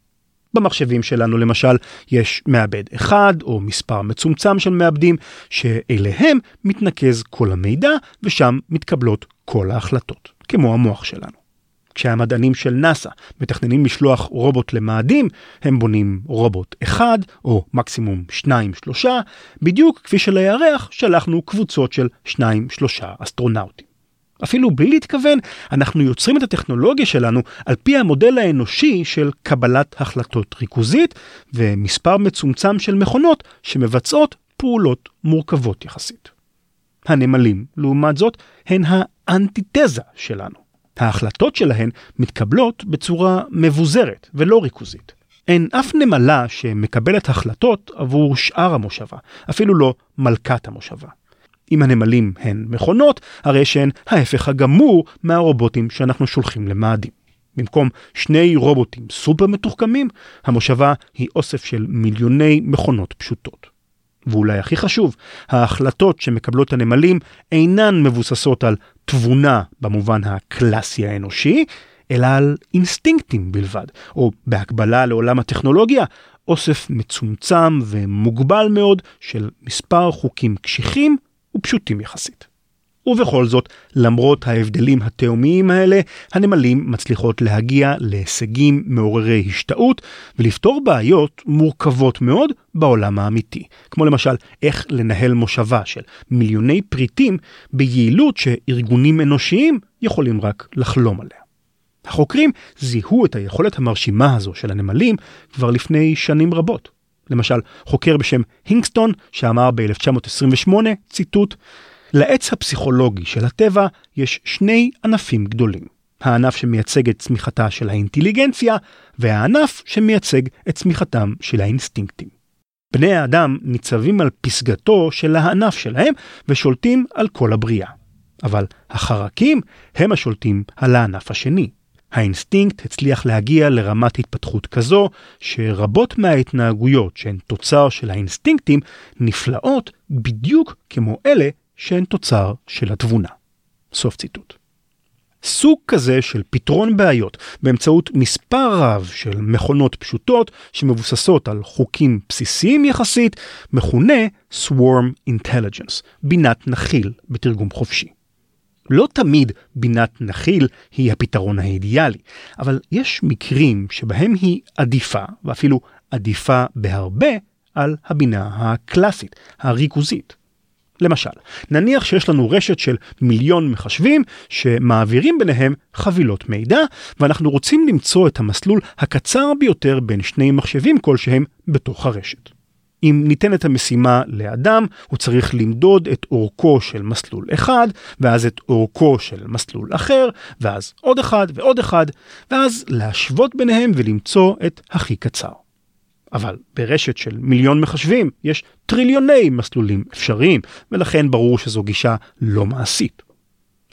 במחשבים שלנו למשל יש מעבד אחד או מספר מצומצם של מעבדים שאליהם מתנקז כל המידע ושם מתקבלות כל ההחלטות, כמו המוח שלנו. כשהמדענים של נאסא מתכננים לשלוח רובוט למאדים, הם בונים רובוט אחד או מקסימום שניים שלושה, בדיוק כפי שלירח שלחנו קבוצות של שניים שלושה אסטרונאוטים. אפילו בלי להתכוון, אנחנו יוצרים את הטכנולוגיה שלנו על פי המודל האנושי של קבלת החלטות ריכוזית ומספר מצומצם של מכונות שמבצעות פעולות מורכבות יחסית. הנמלים, לעומת זאת, הן האנטיתזה שלנו. ההחלטות שלהן מתקבלות בצורה מבוזרת ולא ריכוזית. אין אף נמלה שמקבלת החלטות עבור שאר המושבה, אפילו לא מלכת המושבה. אם הנמלים הן מכונות, הרי שהן ההפך הגמור מהרובוטים שאנחנו שולחים למאדים. במקום שני רובוטים סופר מתוחכמים, המושבה היא אוסף של מיליוני מכונות פשוטות. ואולי הכי חשוב, ההחלטות שמקבלות הנמלים אינן מבוססות על תבונה במובן הקלאסי האנושי, אלא על אינסטינקטים בלבד, או בהקבלה לעולם הטכנולוגיה, אוסף מצומצם ומוגבל מאוד של מספר חוקים קשיחים ופשוטים יחסית. ובכל זאת, למרות ההבדלים התאומיים האלה, הנמלים מצליחות להגיע להישגים מעוררי השתאות ולפתור בעיות מורכבות מאוד בעולם האמיתי. כמו למשל, איך לנהל מושבה של מיליוני פריטים ביעילות שארגונים אנושיים יכולים רק לחלום עליה. החוקרים זיהו את היכולת המרשימה הזו של הנמלים כבר לפני שנים רבות. למשל, חוקר בשם הינגסטון שאמר ב-1928, ציטוט, לעץ הפסיכולוגי של הטבע יש שני ענפים גדולים. הענף שמייצג את צמיחתה של האינטליגנציה, והענף שמייצג את צמיחתם של האינסטינקטים. בני האדם ניצבים על פסגתו של הענף שלהם ושולטים על כל הבריאה. אבל החרקים הם השולטים על הענף השני. האינסטינקט הצליח להגיע לרמת התפתחות כזו, שרבות מההתנהגויות שהן תוצר של האינסטינקטים נפלאות בדיוק כמו אלה שהן תוצר של התבונה. סוף ציטוט. סוג כזה של פתרון בעיות באמצעות מספר רב של מכונות פשוטות שמבוססות על חוקים בסיסיים יחסית, מכונה Swarm Intelligence, בינת נחיל בתרגום חופשי. לא תמיד בינת נחיל היא הפתרון האידיאלי, אבל יש מקרים שבהם היא עדיפה, ואפילו עדיפה בהרבה, על הבינה הקלאסית, הריכוזית. למשל, נניח שיש לנו רשת של מיליון מחשבים שמעבירים ביניהם חבילות מידע, ואנחנו רוצים למצוא את המסלול הקצר ביותר בין שני מחשבים כלשהם בתוך הרשת. אם ניתנת המשימה לאדם, הוא צריך למדוד את אורכו של מסלול אחד, ואז את אורכו של מסלול אחר, ואז עוד אחד ועוד אחד, ואז להשוות ביניהם ולמצוא את הכי קצר. אבל ברשת של מיליון מחשבים יש טריליוני מסלולים אפשריים, ולכן ברור שזו גישה לא מעשית.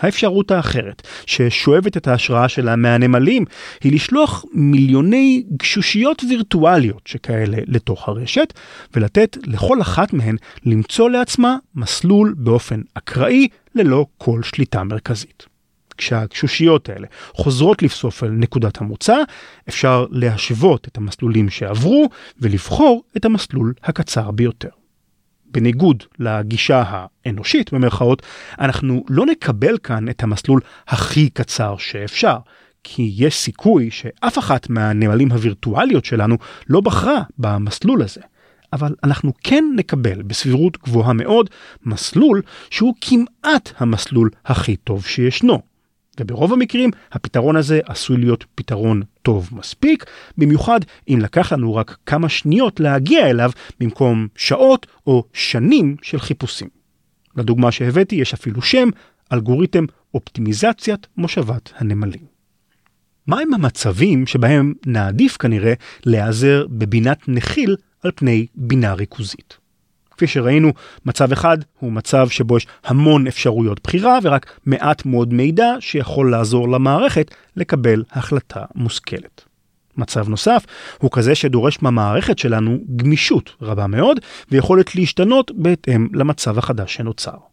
האפשרות האחרת, ששואבת את ההשראה שלה מהנמלים, היא לשלוח מיליוני גשושיות וירטואליות שכאלה לתוך הרשת, ולתת לכל אחת מהן למצוא לעצמה מסלול באופן אקראי ללא כל שליטה מרכזית. כשהגשושיות האלה חוזרות לבסוף אל נקודת המוצא, אפשר להשוות את המסלולים שעברו ולבחור את המסלול הקצר ביותר. בניגוד לגישה האנושית במרכאות, אנחנו לא נקבל כאן את המסלול הכי קצר שאפשר, כי יש סיכוי שאף אחת מהנמלים הווירטואליות שלנו לא בחרה במסלול הזה. אבל אנחנו כן נקבל בסבירות גבוהה מאוד מסלול שהוא כמעט המסלול הכי טוב שישנו. וברוב המקרים הפתרון הזה עשוי להיות פתרון טוב מספיק, במיוחד אם לקח לנו רק כמה שניות להגיע אליו במקום שעות או שנים של חיפושים. לדוגמה שהבאתי יש אפילו שם, אלגוריתם אופטימיזציית מושבת הנמלים. מהם המצבים שבהם נעדיף כנראה להיעזר בבינת נחיל על פני בינה ריכוזית? כפי שראינו, מצב אחד הוא מצב שבו יש המון אפשרויות בחירה ורק מעט מאוד מידע שיכול לעזור למערכת לקבל החלטה מושכלת. מצב נוסף הוא כזה שדורש מהמערכת שלנו גמישות רבה מאוד ויכולת להשתנות בהתאם למצב החדש שנוצר.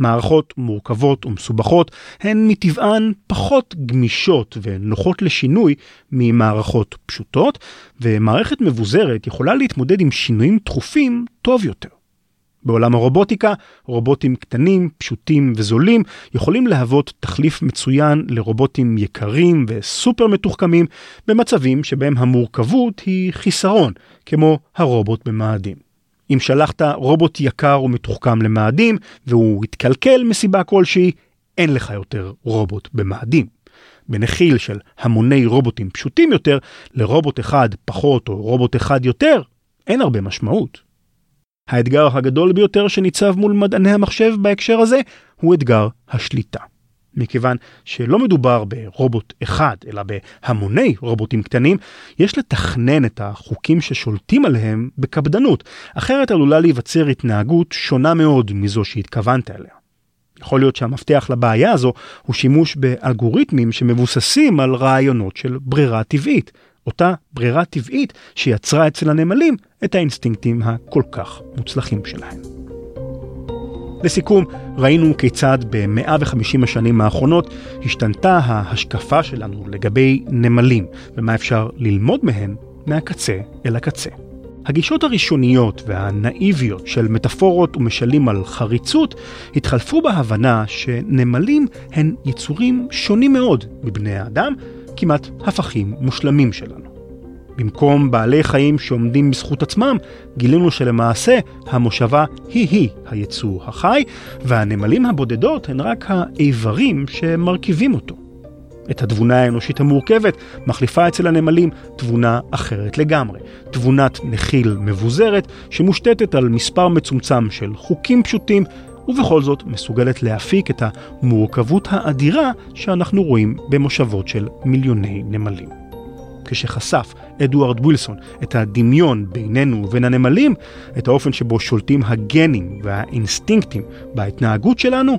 מערכות מורכבות ומסובכות הן מטבען פחות גמישות ונוחות לשינוי ממערכות פשוטות, ומערכת מבוזרת יכולה להתמודד עם שינויים תכופים טוב יותר. בעולם הרובוטיקה, רובוטים קטנים, פשוטים וזולים יכולים להוות תחליף מצוין לרובוטים יקרים וסופר מתוחכמים במצבים שבהם המורכבות היא חיסרון, כמו הרובוט במאדים. אם שלחת רובוט יקר ומתוחכם למאדים והוא התקלקל מסיבה כלשהי, אין לך יותר רובוט במאדים. בנחיל של המוני רובוטים פשוטים יותר, לרובוט אחד פחות או רובוט אחד יותר, אין הרבה משמעות. האתגר הגדול ביותר שניצב מול מדעני המחשב בהקשר הזה הוא אתגר השליטה. מכיוון שלא מדובר ברובוט אחד, אלא בהמוני רובוטים קטנים, יש לתכנן את החוקים ששולטים עליהם בקפדנות, אחרת עלולה להיווצר התנהגות שונה מאוד מזו שהתכוונת אליה. יכול להיות שהמפתח לבעיה הזו הוא שימוש באלגוריתמים שמבוססים על רעיונות של ברירה טבעית, אותה ברירה טבעית שיצרה אצל הנמלים את האינסטינקטים הכל כך מוצלחים שלהם. לסיכום, ראינו כיצד ב-150 השנים האחרונות השתנתה ההשקפה שלנו לגבי נמלים ומה אפשר ללמוד מהן מהקצה אל הקצה. הגישות הראשוניות והנאיביות של מטאפורות ומשלים על חריצות התחלפו בהבנה שנמלים הן יצורים שונים מאוד מבני האדם, כמעט הפכים מושלמים שלנו. במקום בעלי חיים שעומדים בזכות עצמם, גילינו שלמעשה המושבה היא-היא היצור החי, והנמלים הבודדות הן רק האיברים שמרכיבים אותו. את התבונה האנושית המורכבת מחליפה אצל הנמלים תבונה אחרת לגמרי. תבונת נחיל מבוזרת שמושתתת על מספר מצומצם של חוקים פשוטים ובכל זאת מסוגלת להפיק את המורכבות האדירה שאנחנו רואים במושבות של מיליוני נמלים. כשחשף אדוארד ווילסון את הדמיון בינינו ובין הנמלים, את האופן שבו שולטים הגנים והאינסטינקטים בהתנהגות שלנו,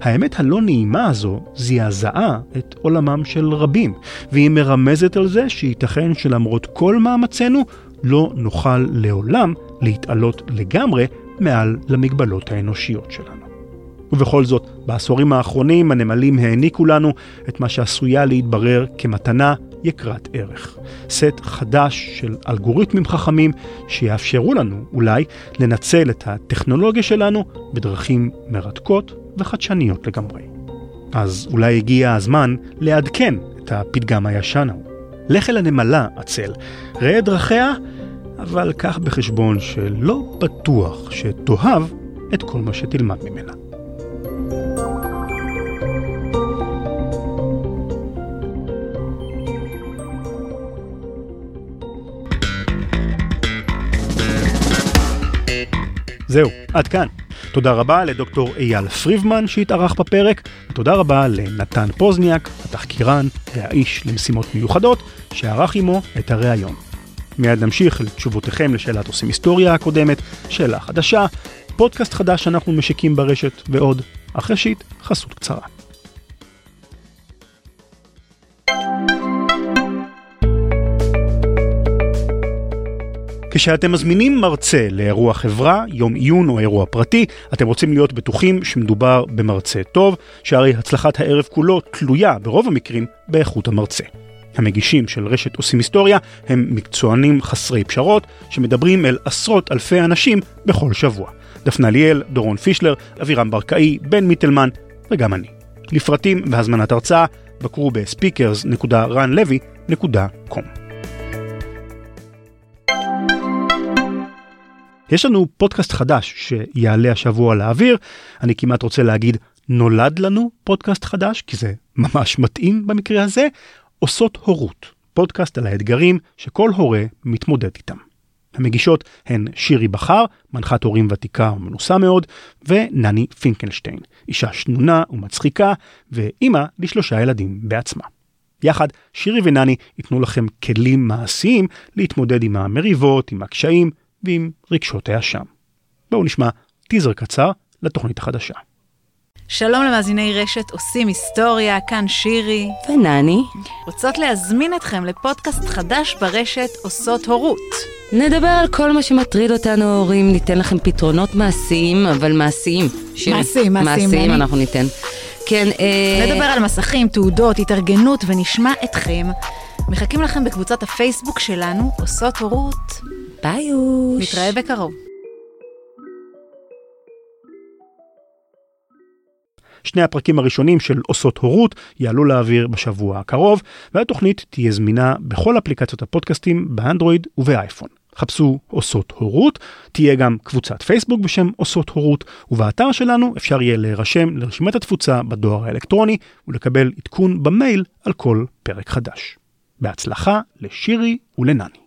האמת הלא נעימה הזו זעזעה את עולמם של רבים, והיא מרמזת על זה שייתכן שלמרות כל מאמצינו, לא נוכל לעולם להתעלות לגמרי מעל למגבלות האנושיות שלנו. ובכל זאת, בעשורים האחרונים הנמלים העניקו לנו את מה שעשויה להתברר כמתנה יקרת ערך. סט חדש של אלגוריתמים חכמים שיאפשרו לנו אולי לנצל את הטכנולוגיה שלנו בדרכים מרתקות וחדשניות לגמרי. אז אולי הגיע הזמן לעדכן את הפתגם הישן ההוא. לך אל הנמלה, עצל, ראה דרכיה, אבל קח בחשבון שלא בטוח שתאהב את כל מה שתלמד ממנה. זהו, עד כאן. תודה רבה לדוקטור אייל פריבמן שהתארח בפרק, ותודה רבה לנתן פוזניאק, התחקירן והאיש למשימות מיוחדות, שערך עמו את הריאיון. מיד נמשיך לתשובותיכם לשאלת עושים היסטוריה הקודמת, שאלה חדשה, פודקאסט חדש שאנחנו משיקים ברשת ועוד. אך ראשית, חסות קצרה. כשאתם מזמינים מרצה לאירוע חברה, יום עיון או אירוע פרטי, אתם רוצים להיות בטוחים שמדובר במרצה טוב, שהרי הצלחת הערב כולו תלויה, ברוב המקרים, באיכות המרצה. המגישים של רשת עושים היסטוריה הם מקצוענים חסרי פשרות, שמדברים אל עשרות אלפי אנשים בכל שבוע. דפנה ליאל, דורון פישלר, אבירם ברקאי, בן מיטלמן וגם אני. לפרטים והזמנת הרצאה, בקרו ב-speakers.ranlevy.com. יש לנו פודקאסט חדש שיעלה השבוע לאוויר, אני כמעט רוצה להגיד נולד לנו פודקאסט חדש, כי זה ממש מתאים במקרה הזה, עושות הורות, פודקאסט על האתגרים שכל הורה מתמודד איתם. המגישות הן שירי בכר, מנחת הורים ותיקה ומנוסה מאוד, ונני פינקלשטיין, אישה שנונה ומצחיקה, ואימא לשלושה ילדים בעצמה. יחד, שירי ונני ייתנו לכם כלים מעשיים להתמודד עם המריבות, עם הקשיים ועם רגשות האשם. בואו נשמע טיזר קצר לתוכנית החדשה. שלום למאזיני רשת עושים היסטוריה, כאן שירי. ונני. רוצות להזמין אתכם לפודקאסט חדש ברשת עושות הורות. נדבר על כל מה שמטריד אותנו ההורים, ניתן לכם פתרונות מעשיים, אבל מעשיים. שירי. מעשיים, מעשיים, מעשיים אני- אנחנו ניתן. כן, אה... נדבר על מסכים, תעודות, התארגנות, ונשמע אתכם. מחכים לכם בקבוצת הפייסבוק שלנו, עושות הורות. ביי יוש. נתראה בקרוב. שני הפרקים הראשונים של עושות הורות יעלו לאוויר בשבוע הקרוב, והתוכנית תהיה זמינה בכל אפליקציות הפודקאסטים באנדרואיד ובאייפון. חפשו עושות הורות, תהיה גם קבוצת פייסבוק בשם עושות הורות, ובאתר שלנו אפשר יהיה להירשם לרשימת התפוצה בדואר האלקטרוני ולקבל עדכון במייל על כל פרק חדש. בהצלחה לשירי ולנני.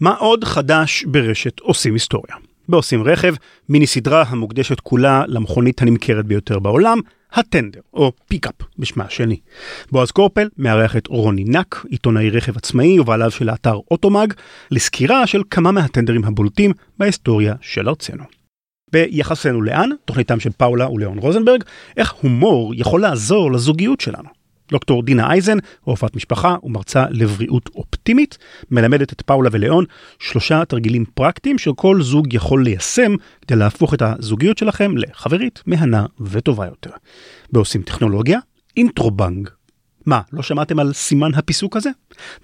מה עוד חדש ברשת עושים היסטוריה? בעושים רכב, מיני סדרה המוקדשת כולה למכונית הנמכרת ביותר בעולם, הטנדר, או פיקאפ בשמה השני. בועז קורפל מארח את רוני נק, עיתונאי רכב עצמאי ובעליו של האתר אוטומאג, לסקירה של כמה מהטנדרים הבולטים בהיסטוריה של ארצנו. ביחסינו לאן, תוכניתם של פאולה וליאון רוזנברג, איך הומור יכול לעזור לזוגיות שלנו. דוקטור דינה אייזן, רופאת משפחה ומרצה לבריאות אופטימית, מלמדת את פאולה וליאון שלושה תרגילים פרקטיים שכל זוג יכול ליישם כדי להפוך את הזוגיות שלכם לחברית, מהנה וטובה יותר. בעושים טכנולוגיה, אינטרובנג. מה, לא שמעתם על סימן הפיסוק הזה?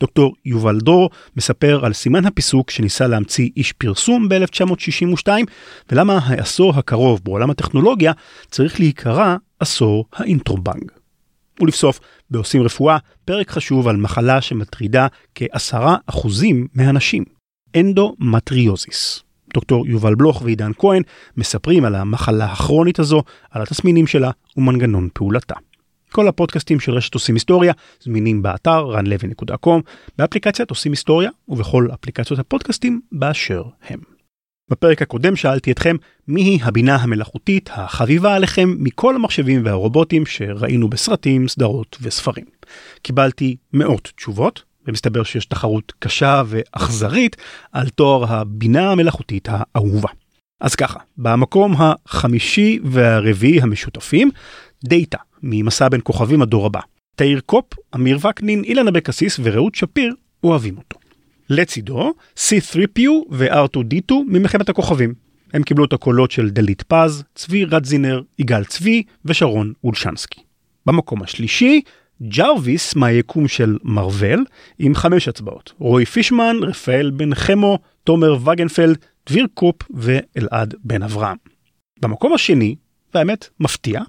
דוקטור יובל דרור מספר על סימן הפיסוק שניסה להמציא איש פרסום ב-1962, ולמה העשור הקרוב בעולם הטכנולוגיה צריך להיקרא עשור האינטרובנג. ולבסוף, בעושים רפואה, פרק חשוב על מחלה שמטרידה כעשרה אחוזים מהנשים, אנדומטריוזיס. דוקטור יובל בלוך ועידן כהן מספרים על המחלה הכרונית הזו, על התסמינים שלה ומנגנון פעולתה. כל הפודקאסטים של רשת עושים היסטוריה זמינים באתר ranlevy.com, באפליקציית עושים היסטוריה ובכל אפליקציות הפודקאסטים באשר הם. בפרק הקודם שאלתי אתכם מיהי הבינה המלאכותית החביבה עליכם מכל המחשבים והרובוטים שראינו בסרטים, סדרות וספרים. קיבלתי מאות תשובות, ומסתבר שיש תחרות קשה ואכזרית על תואר הבינה המלאכותית האהובה. אז ככה, במקום החמישי והרביעי המשותפים, דאטה, ממסע בין כוכבים הדור הבא. תאיר קופ, אמיר וקנין, אילן אבקסיס ורעות שפיר אוהבים אותו. לצידו, C3PO ו-R2D2 ממלחמת הכוכבים. הם קיבלו את הקולות של דלית פז, צבי רדזינר, יגאל צבי ושרון אולשנסקי. במקום השלישי, ג'רוויס מהיקום של מרוויל, עם חמש הצבעות. רועי פישמן, רפאל בן חמו, תומר וגנפלד, דביר קופ ואלעד בן אברהם. במקום השני, והאמת מפתיע,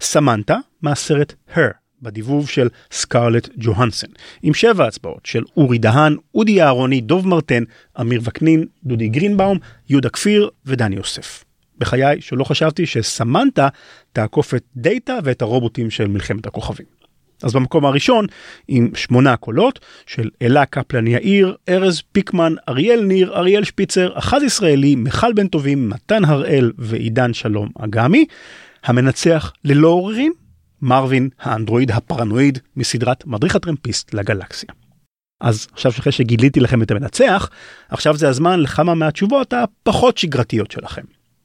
סמנטה מהסרט Her, בדיבוב של סקרלט ג'והנסון, עם שבע הצבעות של אורי דהן, אודי אהרוני, דוב מרטן, אמיר וקנין, דודי גרינבאום, יהודה כפיר ודני יוסף. בחיי שלא חשבתי שסמנטה תעקוף את דאטה ואת הרובוטים של מלחמת הכוכבים. אז במקום הראשון, עם שמונה קולות של אלה קפלן יאיר, ארז פיקמן, אריאל ניר, אריאל שפיצר, אחז ישראלי, מיכל בן טובים, מתן הראל ועידן שלום אגמי, המנצח ללא עוררין, מרווין האנדרואיד הפרנואיד מסדרת מדריך הטרמפיסט לגלקסיה. אז עכשיו שאחרי שגיליתי לכם את המנצח, עכשיו זה הזמן לכמה מהתשובות הפחות שגרתיות שלכם.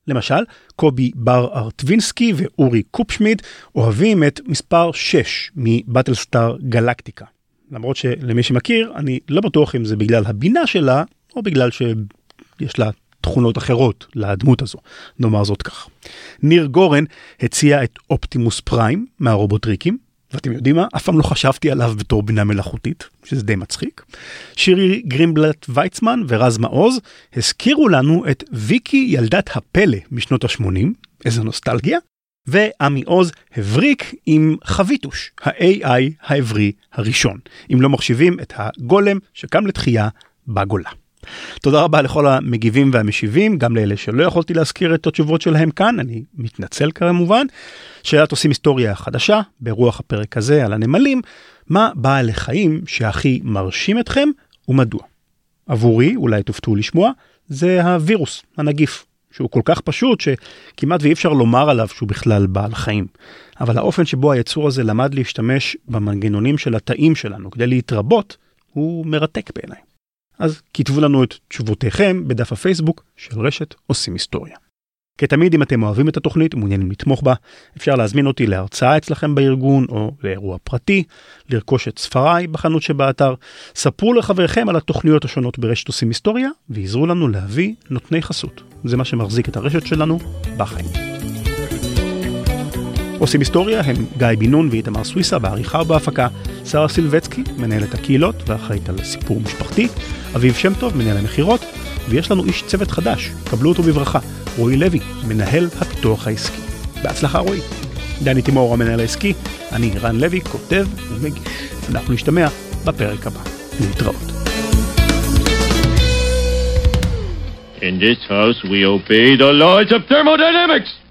למשל, קובי בר ארטווינסקי ואורי קופשמיד אוהבים את מספר 6 מבטלסטאר גלקטיקה. למרות שלמי שמכיר, אני לא בטוח אם זה בגלל הבינה שלה, או בגלל שיש לה תכונות אחרות לדמות הזו, נאמר זאת כך. ניר גורן הציע את אופטימוס פריים מהרובוטריקים, ואתם יודעים מה? אף פעם לא חשבתי עליו בתור בינה מלאכותית, שזה די מצחיק. שירי גרינבלט ויצמן ורז מעוז הזכירו לנו את ויקי ילדת הפלא משנות ה-80, איזה נוסטלגיה, ועמי עוז הבריק עם חביטוש, ה-AI העברי הראשון, אם לא מחשיבים את הגולם שקם לתחייה בגולה. תודה רבה לכל המגיבים והמשיבים, גם לאלה שלא יכולתי להזכיר את התשובות שלהם כאן, אני מתנצל כמובן. שאלת עושים היסטוריה חדשה, ברוח הפרק הזה על הנמלים, מה בעל החיים שהכי מרשים אתכם ומדוע? עבורי, אולי תופתעו לשמוע, זה הווירוס, הנגיף, שהוא כל כך פשוט שכמעט ואי אפשר לומר עליו שהוא בכלל בעל חיים. אבל האופן שבו היצור הזה למד להשתמש במנגנונים של התאים שלנו כדי להתרבות, הוא מרתק בעיניי. אז כתבו לנו את תשובותיכם בדף הפייסבוק של רשת עושים היסטוריה. כתמיד, אם אתם אוהבים את התוכנית ומעוניינים לתמוך בה, אפשר להזמין אותי להרצאה אצלכם בארגון או לאירוע פרטי, לרכוש את ספריי בחנות שבאתר. ספרו לחבריכם על התוכניות השונות ברשת עושים היסטוריה, ועזרו לנו להביא נותני חסות. זה מה שמחזיק את הרשת שלנו בחיים. עושים היסטוריה הם גיא בן נון ואיתמר סוויסה בעריכה ובהפקה, שרה סילבצקי, מנהלת הקהילות ואחראית על סיפור משפחתי, אביב שם טוב, מנהל המכירות, ויש לנו איש צוות חדש, קבלו אותו בברכה, רועי לוי, מנהל הפיתוח העסקי. בהצלחה רועי. דני תימור המנהל העסקי, אני רן לוי, כותב ומגיש. אנחנו נשתמע בפרק הבא. להתראות. In this house, we obey the laws of thermodynamics.